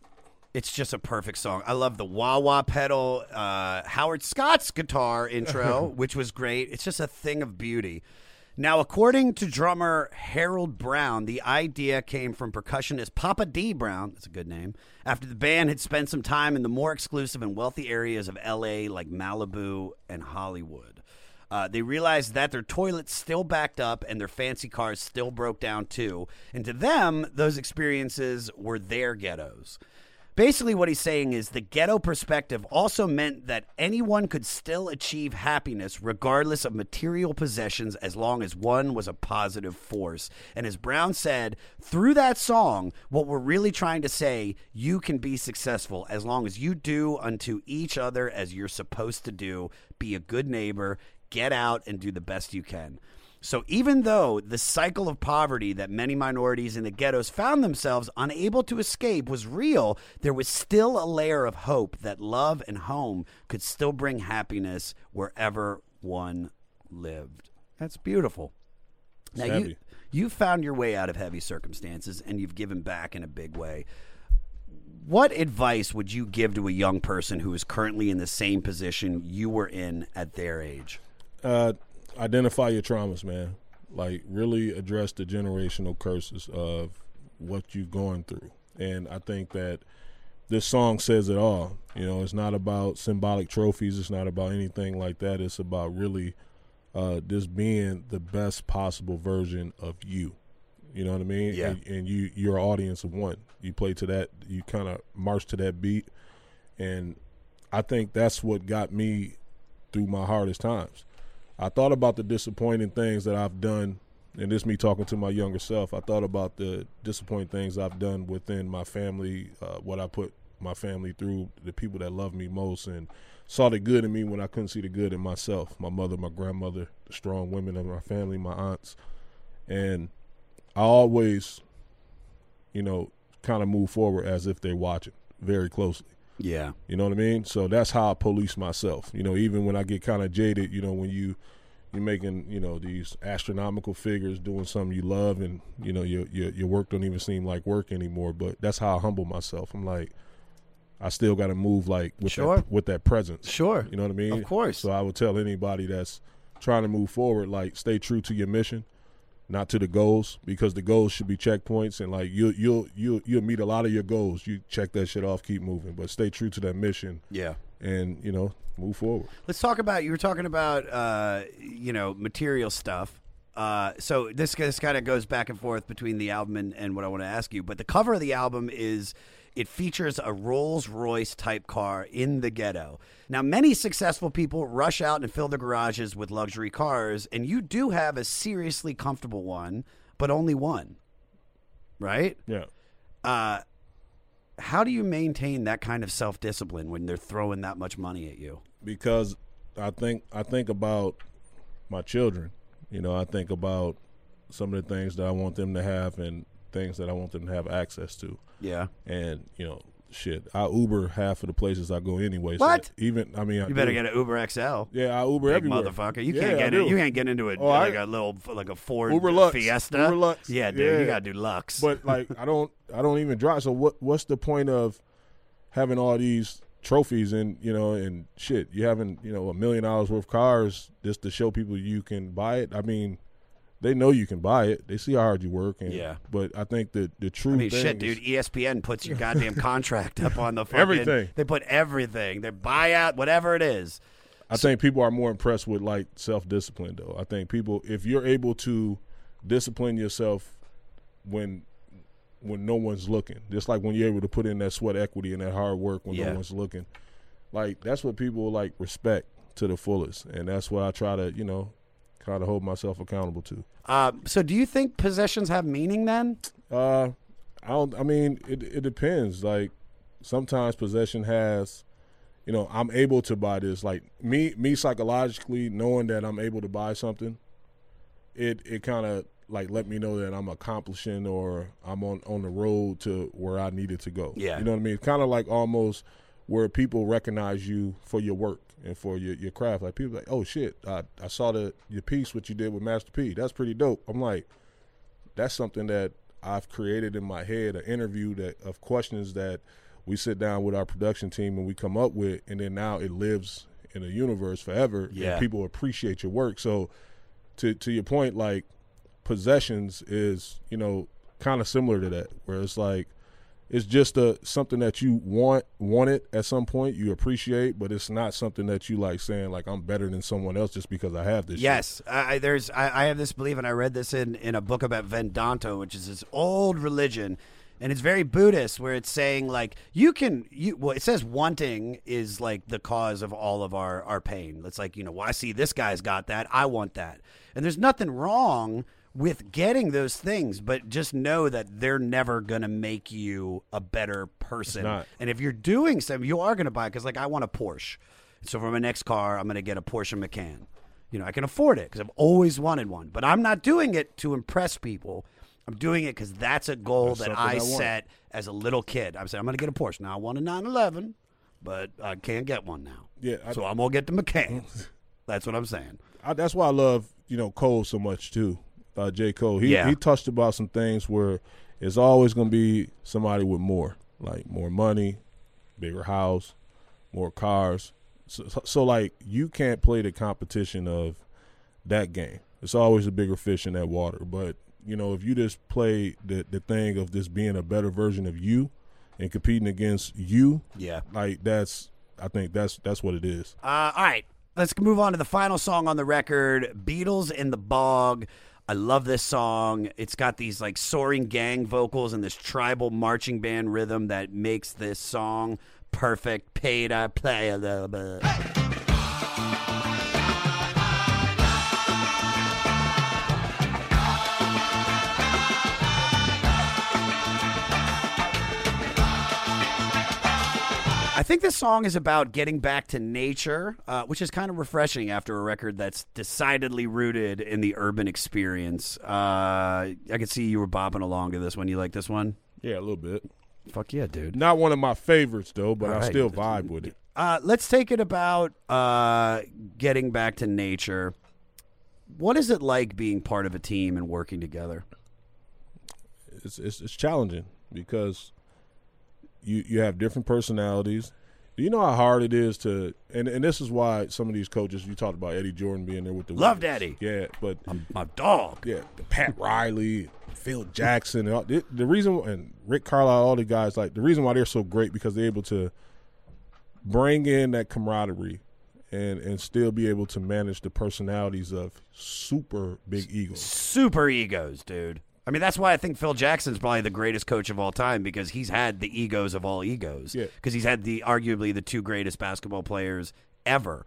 It's just a perfect song. I love the wah wah pedal, uh, Howard Scott's guitar intro, <laughs> which was great. It's just a thing of beauty. Now, according to drummer Harold Brown, the idea came from percussionist Papa D. Brown, that's a good name, after the band had spent some time in the more exclusive and wealthy areas of LA like Malibu and Hollywood. Uh, they realized that their toilets still backed up and their fancy cars still broke down too. And to them, those experiences were their ghettos. Basically, what he's saying is the ghetto perspective also meant that anyone could still achieve happiness regardless of material possessions as long as one was a positive force. And as Brown said, through that song, what we're really trying to say, you can be successful as long as you do unto each other as you're supposed to do. Be a good neighbor, get out and do the best you can. So even though the cycle of poverty that many minorities in the ghettos found themselves unable to escape was real, there was still a layer of hope that love and home could still bring happiness wherever one lived. That's beautiful. It's now you heavy. you found your way out of heavy circumstances and you've given back in a big way. What advice would you give to a young person who is currently in the same position you were in at their age? Uh, identify your traumas, man. Like really address the generational curses of what you're going through. And I think that this song says it all. You know, it's not about symbolic trophies. It's not about anything like that. It's about really uh, just being the best possible version of you. You know what I mean? Yeah. And, and you, you're an audience of one. You play to that. You kind of march to that beat, and I think that's what got me through my hardest times. I thought about the disappointing things that I've done, and this me talking to my younger self. I thought about the disappointing things I've done within my family, uh, what I put my family through, the people that love me most, and saw the good in me when I couldn't see the good in myself. My mother, my grandmother, the strong women of my family, my aunts, and I always, you know, kind of move forward as if they're watching very closely. Yeah. You know what I mean? So that's how I police myself. You know, even when I get kind of jaded, you know, when you you're making, you know, these astronomical figures doing something you love and, you know, your your your work don't even seem like work anymore, but that's how I humble myself. I'm like I still got to move like with Sure. that with that presence. Sure. You know what I mean? Of course. So I would tell anybody that's trying to move forward like stay true to your mission, not to the goals because the goals should be checkpoints and like you'll you'll you'll you'll meet a lot of your goals. You check that shit off, keep moving, but stay true to that mission Yeah. and, you know, move forward. Let's talk about you were talking about uh, you know material stuff. Uh, so this this kind of goes back and forth between the album and, and what I want to ask you. But the cover of the album is it features a Rolls Royce type car in the ghetto. Now, many successful people rush out and fill their garages with luxury cars, and you do have a seriously comfortable one, but only one, right? Yeah. Uh, how do you maintain that kind of self discipline when they're throwing that much money at you? because I think I think about my children. You know, I think about some of the things that I want them to have and things that I want them to have access to. Yeah. And you know, shit, I Uber half of the places I go anyway. so What? even I mean, I You better do. get an Uber XL. Yeah, I Uber Big everywhere. motherfucker. You Yeah, can't get in, you can't get into it Oh, like a little like a Ford Uber Lux. Fiesta. Uber Lux. Yeah, dude, you gotta do Lux. But like, I don't, I don't even drive. So what? What's the point of having all these trophies and you know and shit? You having you know a million dollars worth of cars just to show people you can buy it. I mean, they know you can buy it. They see how hard you work. And, Yeah. But I think that the true I mean, thing shit, is- dude. ESPN puts your <laughs> goddamn contract up on the <laughs> fucking, Everything. They put everything. Their buyout, whatever it is. I think people are more impressed with like self discipline though. I think people if you're able to discipline yourself when when no one's looking, just like when you're able to put in that sweat equity and that hard work when Yeah. no one's looking, like that's what people like respect to the fullest, and that's what I try to you know kind of hold myself accountable to. Uh, so, do you think possessions have meaning then? Uh, I don't. I mean, it it depends. Like sometimes possession has, you know, I'm able to buy this. Like me, me psychologically knowing that I'm able to buy something, it it kind of like let me know that I'm accomplishing or I'm on on the road to where I needed to go. Yeah. you know what I mean. It's Kind of like almost where people recognize you for your work and for your, your craft. Like people like, oh shit, I, I saw the your piece what you did with Master P. That's pretty dope. I'm like, that's something that I've created in my head, an interview that of questions that we sit down with our production team and we come up with, and then now it lives in a universe forever. Yeah. and people appreciate your work. So, to to your point, like possessions is you know kind of similar to that, where it's like it's just a something that you want want it at some point you appreciate but it's not something that you like saying like i'm better than someone else just because i have this. Yes, I, there's. I, I have this belief, and I read this in in a book about Vedanta, which is this old religion, and it's very Buddhist, where it's saying like you can you. Well, it says wanting is like the cause of all of our our pain. It's like you know, well, I see this guy's got that, I want that, and there's nothing wrong with getting those things, but just know that they're never gonna make you a better person. And if you're doing something, you are gonna buy because like I want a Porsche. So for my next car, I'm going to get a Porsche Macan. You know, I can afford it because I've always wanted one. But I'm not doing it to impress people. I'm doing it because that's a goal That's that I, I set as a little kid. I'm saying I'm going to get a Porsche. Now I want a 911, but I can't get one now. Yeah, I- so I'm going to get the Macan. <laughs> that's what I'm saying. I, that's why I love you know Cole so much too. Uh, J Cole. He Yeah. he touched about some things where it's always going to be somebody with more, like more money, bigger house, more cars. So, so, like you can't play the competition of that game. It's always a bigger fish in that water. But you know if you just play the the thing of this being a better version of you and competing against you, Yeah. like that's I think that's that's what it is. Uh, all right, let's move on to the final song on the record Beetles in the Bog. I love this song. It's got these like soaring gang vocals and this tribal marching band rhythm that makes this song perfect. Pay to play a little bit. I think this song is about getting back to nature, uh, which is kind of refreshing after a record that's decidedly rooted in the urban experience. Uh, I could see you were bopping along to this one. You like this one? Yeah, a little bit. Fuck yeah, dude. Not one of my favorites though, but All I right. still vibe with it. Uh, let's take it about uh, getting back to nature. What is it like being part of a team and working together? It's it's, it's challenging because you you have different personalities. Do you know how hard it is to and and this is why some of these coaches you talked about Eddie Jordan being there with the Love Wizards. Eddie. Yeah, but My dog. yeah, Pat Riley, Phil Jackson, and all, the, the reason and Rick Carlisle, all the guys like the reason why they're so great because they're able to bring in that camaraderie and and still be able to manage the personalities of super big egos. Super egos, dude. I mean, that's why I think Phil Jackson's probably the greatest coach of all time because he's had the egos of all egos. Yeah. Because he's had the arguably the two greatest basketball players ever.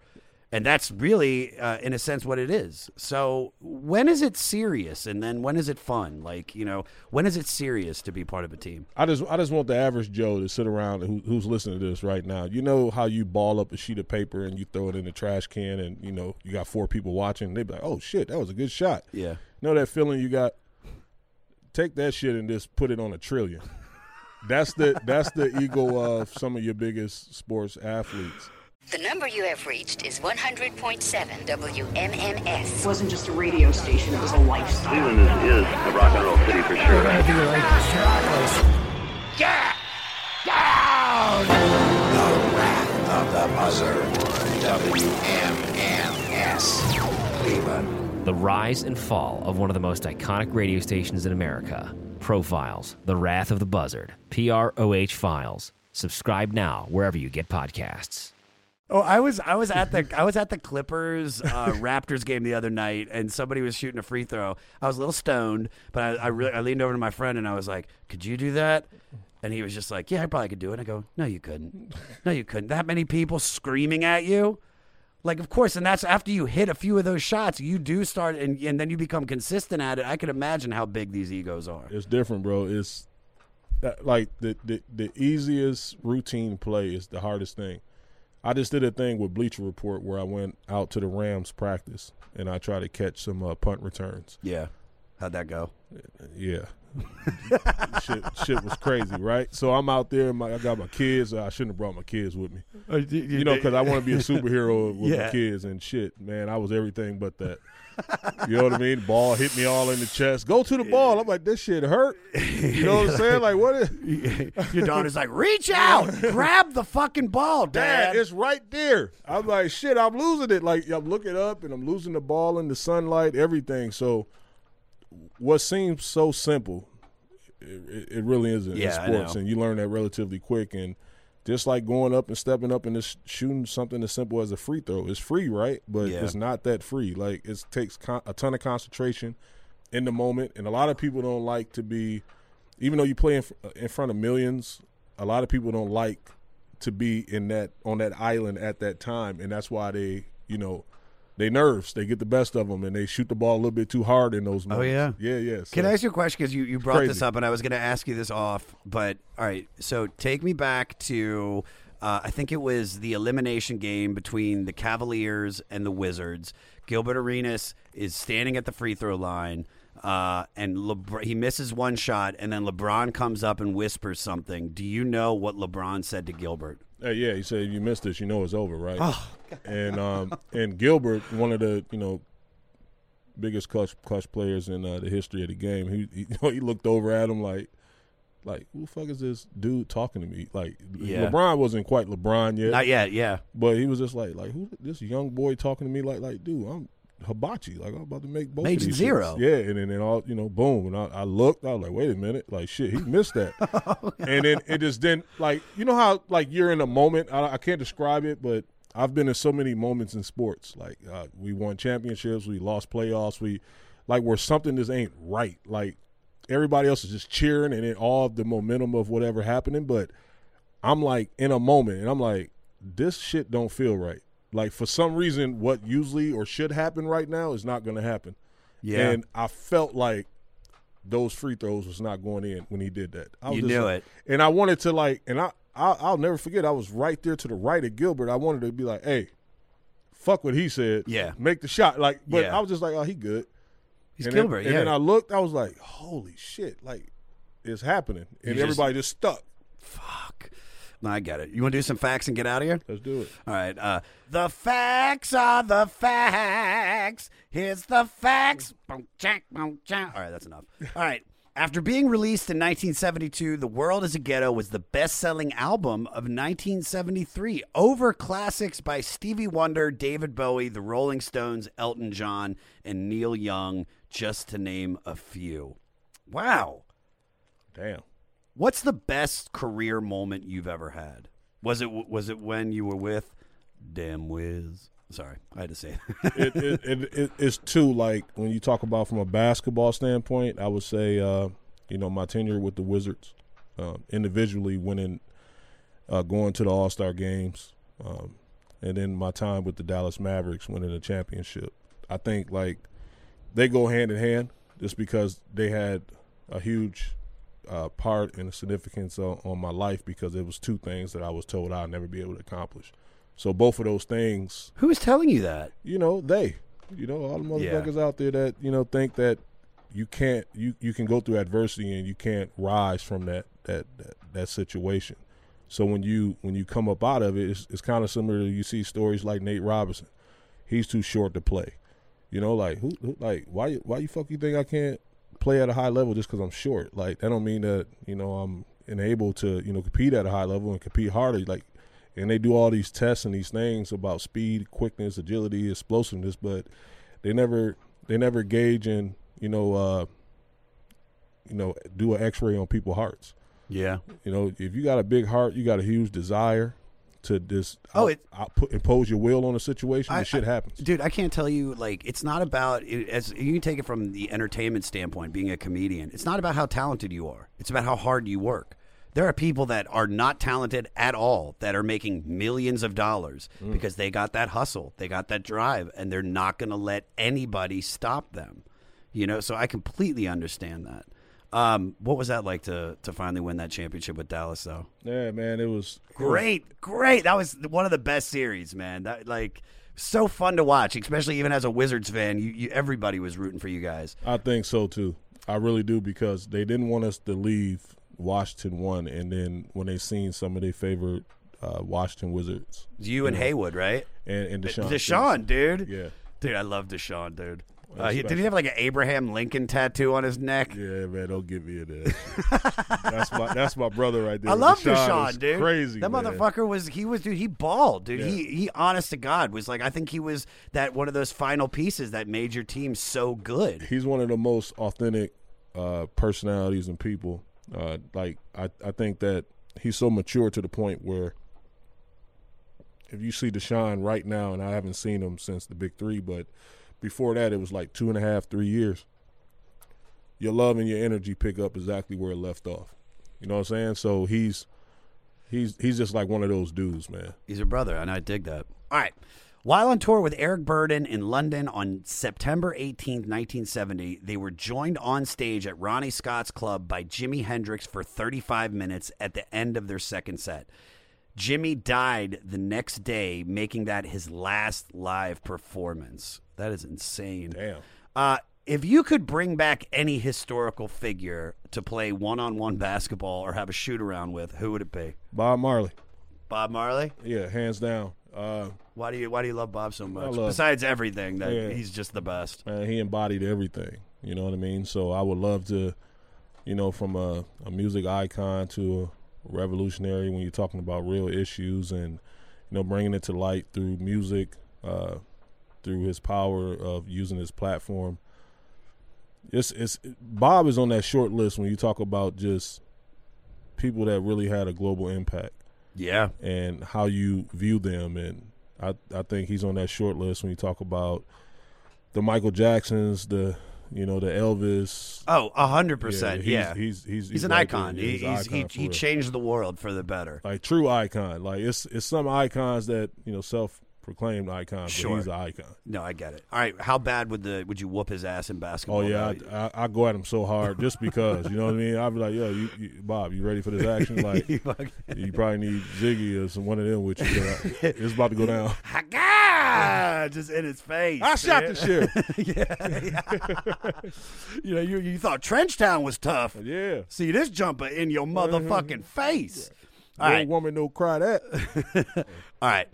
And that's really, uh, in a sense, what it is. So, when is it serious, and then when is it fun? Like, you know, when is it serious to be part of a team? I just I just want the average Joe to sit around who, who's listening to this right now. You know how you ball up a sheet of paper and you throw it in the trash can, and you know you got four people watching. they'd be like, "Oh shit, that was a good shot." Yeah. You know that feeling you got? Take that shit and just put it on a trillion. That's the that's the ego of some of your biggest sports athletes. The number you have reached is 100.7 WMMS. It wasn't just a radio station, it was a lifestyle. Cleveland is, is a rock and roll city for sure. Yeah! Down! The Wrath of the Buzzard. WMMS. Cleveland. The rise and fall of one of the most iconic radio stations in America. Profiles, The Wrath of the Buzzard, PROH Files. Subscribe now wherever you get podcasts. Oh, I was I was at the I was at the Clippers uh, <laughs> Raptors game the other night, and somebody was shooting a free throw. I was a little stoned, but I I, really, I leaned over to my friend and I was like, "Could you do that?" And he was just like, "Yeah, I probably could do it." I go, "No, you couldn't. No, you couldn't. That many people screaming at you." Like, of course, and that's after you hit a few of those shots, you do start, and, and then you become consistent at it. I can imagine how big these egos are. It's different, bro. It's that, like the, the the easiest routine play is the hardest thing. I just did a thing with Bleacher Report where I went out to the Rams practice and I tried to catch some uh, punt returns. Yeah, how'd that go? Yeah, <laughs> shit, shit was crazy, right? So I'm out there. My, I got my kids. I shouldn't have brought my kids with me, uh, you know, because I want to be a <laughs> superhero with Yeah. my kids and shit. Man, I was everything but that. You know what I mean? Ball hit me all in the chest. Go to the ball. I'm like, this shit hurt. You know what I'm saying? Like, what is? <laughs> Your daughter's like, reach out, grab the fucking ball, Dad, Dad. it's right there. I'm like, shit, I'm losing it. Like, I'm looking up and I'm losing the ball in the sunlight, everything. So, what seems so simple, it, it really isn't Yeah, in sports, and you learn that relatively quick. And just like going up and stepping up and just shooting something as simple as a free throw, it's free, right? But Yeah. it's not that free. Like, it takes con- a ton of concentration in the moment, and a lot of people don't like to be, even though you play in, fr- uh, in front of millions. A lot of people don't like to be in that on that island at that time, and that's why they, you know, they nerves. They get the best of them, and they shoot the ball a little bit too hard in those Moments. Oh moments. yeah, yeah, yeah. Can I ask you a question? Because you, you brought this up, and I was going to ask you this off. But all right, so take me back to uh, I think it was the elimination game between the Cavaliers and the Wizards. Gilbert Arenas is standing at the free throw line. Uh, and Lebr- he misses one shot, and then LeBron comes up and whispers something. Do you know what LeBron said to Gilbert? Hey, yeah, he said if you missed this, you know it's over, right? Oh, and um, and Gilbert, one of the you know biggest clutch clutch players in uh, the history of the game, he he, <laughs> he looked over at him like. Like who the fuck is this dude talking to me? Like Yeah. LeBron wasn't quite LeBron yet, Not yet, yeah. But he was just like, like who this young boy talking to me? Like, like dude, I'm hibachi. Like I'm about to make both Major of these zero. shits. Yeah, and then and all you know, boom. And I, I looked. I was like, wait a minute. Like shit, he missed that. <laughs> and then it just then like you know how like you're in a moment. I, I can't describe it, but I've been in so many moments in sports. Like uh, we won championships, we lost playoffs, we like where something just ain't right. Like everybody else is just cheering and then all of the momentum of whatever happening, but I'm like in a moment and I'm like, this shit don't feel right. Like for some reason, what usually or should happen right now is not going to happen. Yeah. And I felt like those free throws was not going in when he did that. I was You just knew like- it. And I wanted to like, and I, I I'll never forget. I was right there to the right of Gilbert. I wanted to be like, hey, fuck what he said. Yeah. Make the shot. Like, but Yeah. I was just like, oh, he good. He's and then- Gilbert, and yeah. then I looked. I was like, holy shit! Like, it's happening, and just- everybody just stuck. Fuck. I get it. You want to do some facts and get out of here? Let's do it. All right. Uh, the facts are the facts. Here's the facts. Boom, boom. All right, that's enough. <laughs> All right. After being released in 1972, The World is a Ghetto was the best selling album of 1973 over classics by Stevie Wonder, David Bowie, The Rolling Stones, Elton John, and Neil Young, just to name a few. Wow. Damn. What's the best career moment you've ever had? Was it was it when you were with Damn Wiz? Sorry, I had to say. it, it, it, it, it's two. Like when you talk about from a basketball standpoint, I would say, uh, you know, my tenure with the Wizards, uh, individually winning, uh, going to the All Star games, um, and then my time with the Dallas Mavericks winning a championship. I think like they go hand in hand, just because they had a huge uh, part and a significance on, on my life because it was two things that I was told I'd never be able to accomplish. So both of those things. Who was telling you that? You know, they. You know, all the motherfuckers out there that you know think that you can't you you can go through adversity and you can't rise from that that that, that situation. So when you when you come up out of it, it's, it's kind of similar to you see stories like Nate Robinson. He's too short to play. You know, like who, who like why why you fuck you think I can't play at a high level just because I'm short? Like that don't mean that you know I'm unable to you know compete at a high level and compete harder. Like and they do all these tests and these things about speed, quickness, agility, explosiveness, but they never they never gauge and you know uh, you know do an X-ray on people's hearts. Yeah, you know if you got a big heart, you got a huge desire to just Oh, out- it- output, impose your will on a situation. I- and shit I- happens. dude. I can't tell you like it's not about it, as you can take it from the entertainment standpoint. Being a comedian, it's not about how talented you are. It's about how hard you work. There are people that are not talented at all that are making millions of dollars Mm. because they got that hustle, they got that drive, and they're not going to let anybody stop them. You know, so I completely understand that. Um, what was that like to to finally win that championship with Dallas, though? Yeah, man, it was Great, great. That was one of the best series, man. That like so fun to watch, especially even as a Wizards fan. You, you everybody was rooting for you guys. I think so too. I really do because they didn't want us to leave Washington one, and then when they seen some of their favorite uh, Washington Wizards, You and know, Haywood, right? and and DeShawn, DeShawn, dude. Yeah. dude, I love DeShawn, dude. Uh, he, did he have like an Abraham Lincoln tattoo on his neck? Yeah, man, don't give me that. that's my that's my brother right there. <laughs> I love DeShawn DeShawn, dude. Crazy. That man. motherfucker was he was dude. He balled, dude. Yeah. He he, honest to God, was like I think he was that one of those final pieces that made your team so good. He's one of the most authentic uh, personalities and people. Uh, like I, I think that he's so mature to the point where if you see DeShawn right now, and I haven't seen him since the Big Three, but before that it was like two and a half, three years. Your love and your energy pick up exactly where it left off. You know what I'm saying? So he's he's he's just like one of those dudes, man. He's your brother, and I dig that. All right. While on tour with Eric Burdon in London on September 18th, 1970, they were joined on stage at Ronnie Scott's club by Jimi Hendrix for 35 minutes at the end of their second set. Jimi died the next day, making that his last live performance. That is insane. Damn. Uh, if you could bring back any historical figure to play one on one basketball or have a shoot around with, who would it be? Bob Marley. Bob Marley? Yeah, hands down. Uh, Why do you Why do you love Bob so much? Besides everything, that Yeah. he's just the best. man, he embodied everything. You know what I mean? So I would love to, you know, from a, a music icon to a revolutionary when you're talking about real issues and, you know, bringing it to light through music, uh, through his power of using his platform. It's it's Bob is on that short list when you talk about just people that really had a global impact. Yeah. And how you view them and I I think he's on that short list when you talk about the Michael Jacksons, the you know the Elvis. Oh, a hundred percent. he's- Yeah, he's he's he's an right there. icon. Yeah, He- he's he's, icon he he changed the world for the better. like true icon. Like it's it's some icons that you know self proclaimed icon. Sure. but he's an icon. No, I get it. All right, how bad would the would you whoop his ass in basketball? Oh yeah. I, I, I go at him so hard just because you know what I mean. I'd be like, "Yo, you, you, Bob, you ready for this action? <laughs> Like, You probably need Ziggy or some one of them with you. I- It's about to go <laughs> down." ah, just in his face. I shot the sheriff. <laughs> yeah, you know, you you thought Trenchtown was tough. Yeah. See this jumper in your motherfucking face. All No right. woman no cry that. All right.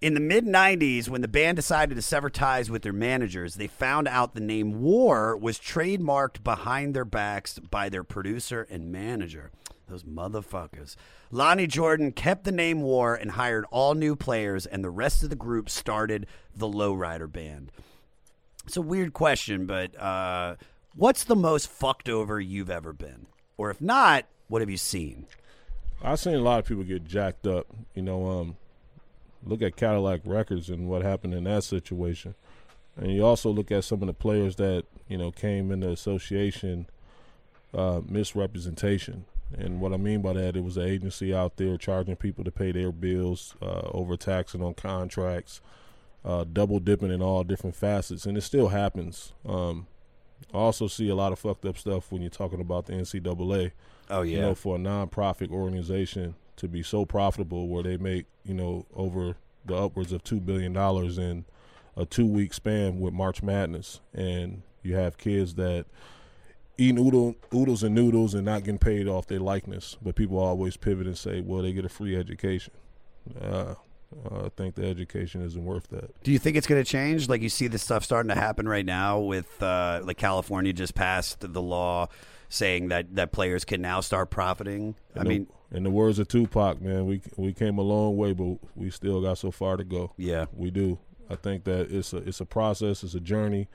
In the mid 90s, when the band decided to sever ties with their managers, they found out the name War was trademarked behind their backs by their producer and manager. Those motherfuckers. Lonnie Jordan kept the name War and hired all new players, and the rest of the group started the Lowrider Band. It's a weird question, but uh, what's the most fucked over you've ever been? Or if not, what have you seen? I've seen a lot of people get jacked up. You know, um, look at Cadillac Records and what happened in that situation, and you also look at some of the players that you know came in the association uh, misrepresentation. And what I mean by that, it was an agency out there charging people to pay their bills, uh, overtaxing on contracts, uh, double dipping in all different facets, and it still happens. Um, I also see a lot of fucked up stuff when you're talking about the NCAA. Oh, yeah. You know, for a nonprofit organization to be so profitable where they make, you know, over the upwards of two billion dollars in a two week span with March Madness and you have kids that eating oodle, oodles and noodles and not getting paid off their likeness. But people always pivot and say, well, they get a free education. Uh, I think the education isn't worth that. Do you think it's going to change? Like you see this stuff starting to happen right now with uh, like California just passed the law saying that that players can now start profiting. I In mean, in the words of Tupac, man, we we came a long way, but we still got so far to go. Yeah, we do. I think that it's a it's a process, it's a journey.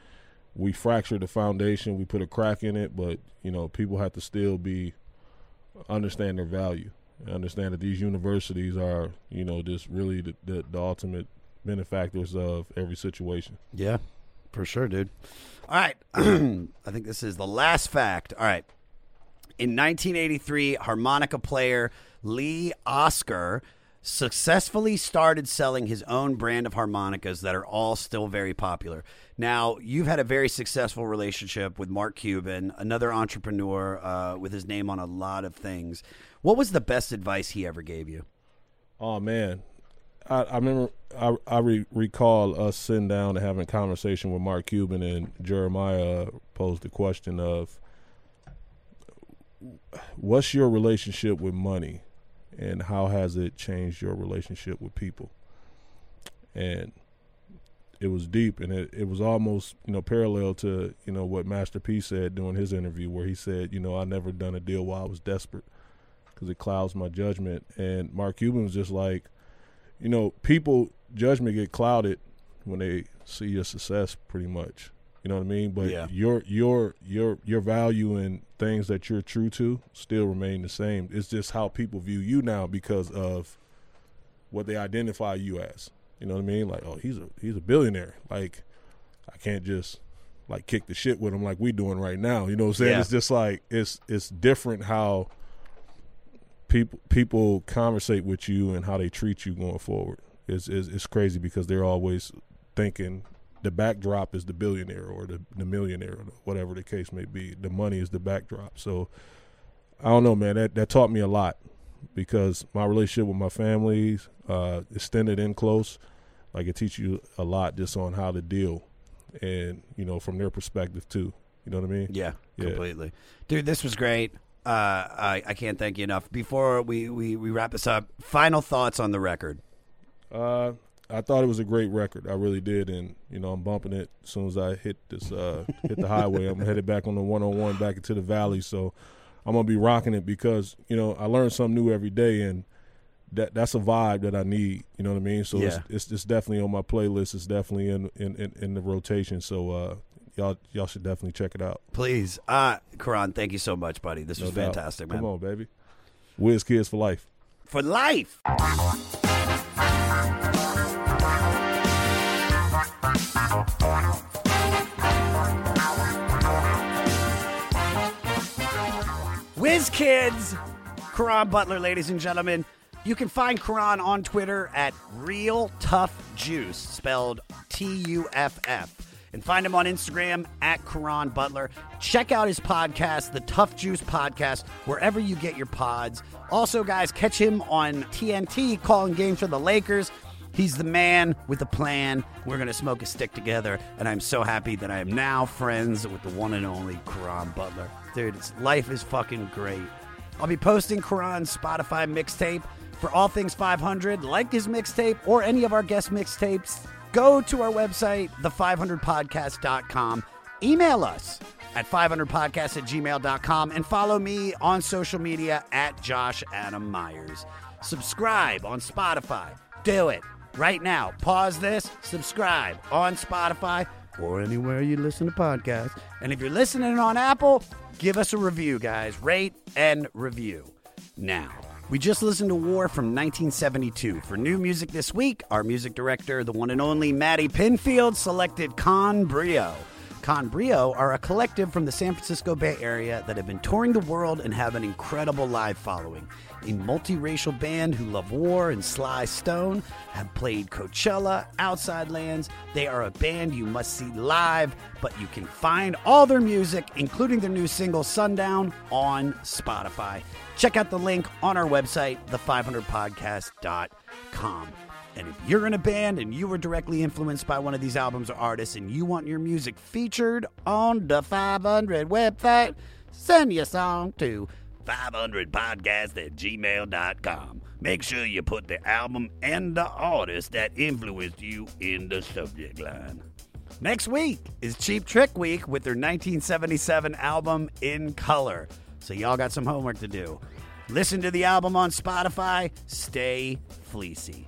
We fractured the foundation, we put a crack in it, but you know, people have to still be understand their value, and understand that these universities are, you know, just really the, the, the ultimate benefactors of every situation. yeah, for sure, dude. All right, <clears throat> I think this is the last fact. All right, in 1983, harmonica player Lee Oskar successfully started selling his own brand of harmonicas that are all still very popular. Now, you've had a very successful relationship with Mark Cuban, another entrepreneur uh, with his name on a lot of things. What was the best advice he ever gave you? Oh man, I, I remember I, I re- recall us sitting down and having a conversation with Mark Cuban and Jeremiah posed the question of what's your relationship with money? And how has it changed your relationship with people? And it was deep and it, it was almost you know parallel to you know what Master P said during his interview where he said you know I never done a deal while I was desperate because it clouds my judgment. And Mark Cuban was just like you know people judgment get clouded when they see your success pretty much you know what I mean? But Yeah. your your your your value and things that you're true to still remain the same. It's just how people view you now because of what they identify you as. You know what I mean? Like oh he's a he's a billionaire. Like I can't just like kick the shit with him like we doing right now. You know what I'm saying? Yeah. it's just like it's it's different how people people conversate with you and how they treat you going forward. It's, it's it's crazy because they're always thinking the backdrop is the billionaire or the, the millionaire or whatever the case may be. The money is the backdrop. So I don't know, man. That that taught me a lot because my relationship with my family, uh, extended and close, like it teaches you a lot just on how to deal, and you know from their perspective too. You know what I mean? Yeah, completely. Dude, this was great. Uh, I, I can't thank you enough. Before we, we, we wrap this up, final thoughts on the record. Uh, I thought it was a great record. I really did, and you know, I'm bumping it as soon as I hit this uh, hit the highway. I'm headed back on the 101 back into the valley, so I'm gonna be rocking it because you know I learn something new every day, and that that's a vibe that I need. You know what I mean? So Yeah. it's, it's it's definitely on my playlist. It's definitely in in, in, in the rotation. So uh, y'all y'all should definitely check it out. Please. Uh, Caron, thank you so much, buddy. This No was doubt. fantastic, man. Come on, baby. Wiz Kids for life. For life. Whiz Kids, Caron Butler, ladies and gentlemen. You can find Caron on Twitter at Real Tuff Juice, spelled T U F F. And find him on Instagram at Caron Butler. Check out his podcast, the Tuff Juice Podcast, wherever you get your pods. Also, guys, catch him on TNT calling games for the Lakers. He's the man with a plan. We're going to smoke a stick together, and I'm so happy that I am now friends with the one and only Caron Butler. Dude, life is fucking great. I'll be posting Caron's Spotify mixtape for all things 500, like his mixtape or any of our guest mixtapes. Go to our website, the500podcast.com. Email us at 500podcast at gmail.com and follow me on social media at Josh Adam Meyers. Subscribe on Spotify. Do it right now. Pause this, subscribe on Spotify or anywhere you listen to podcasts. And if you're listening on Apple, give us a review, guys. Rate and review. Now, we just listened to War from 1972. For new music this week, our music director, the one and only Maddie Pinfield, selected Con Brio. Con Brio are a collective from the San Francisco Bay Area that have been touring the world and have an incredible live following. A multiracial band who love war and Sly Stone have played Coachella, Outside Lands. They are a band you must see live, but you can find all their music, including their new single Sundown, on Spotify. Check out the link on our website, the500podcast.com. And if you're in a band and you were directly influenced by one of these albums or artists and you want your music featured on the 500 website, send your song to 500podcast at gmail.com. Make sure you put the album and the artist that influenced you in the subject line. Next week is Cheap Trick Week with their 1977 album In Color. So y'all got some homework to do. Listen to the album on Spotify. Stay fleecy.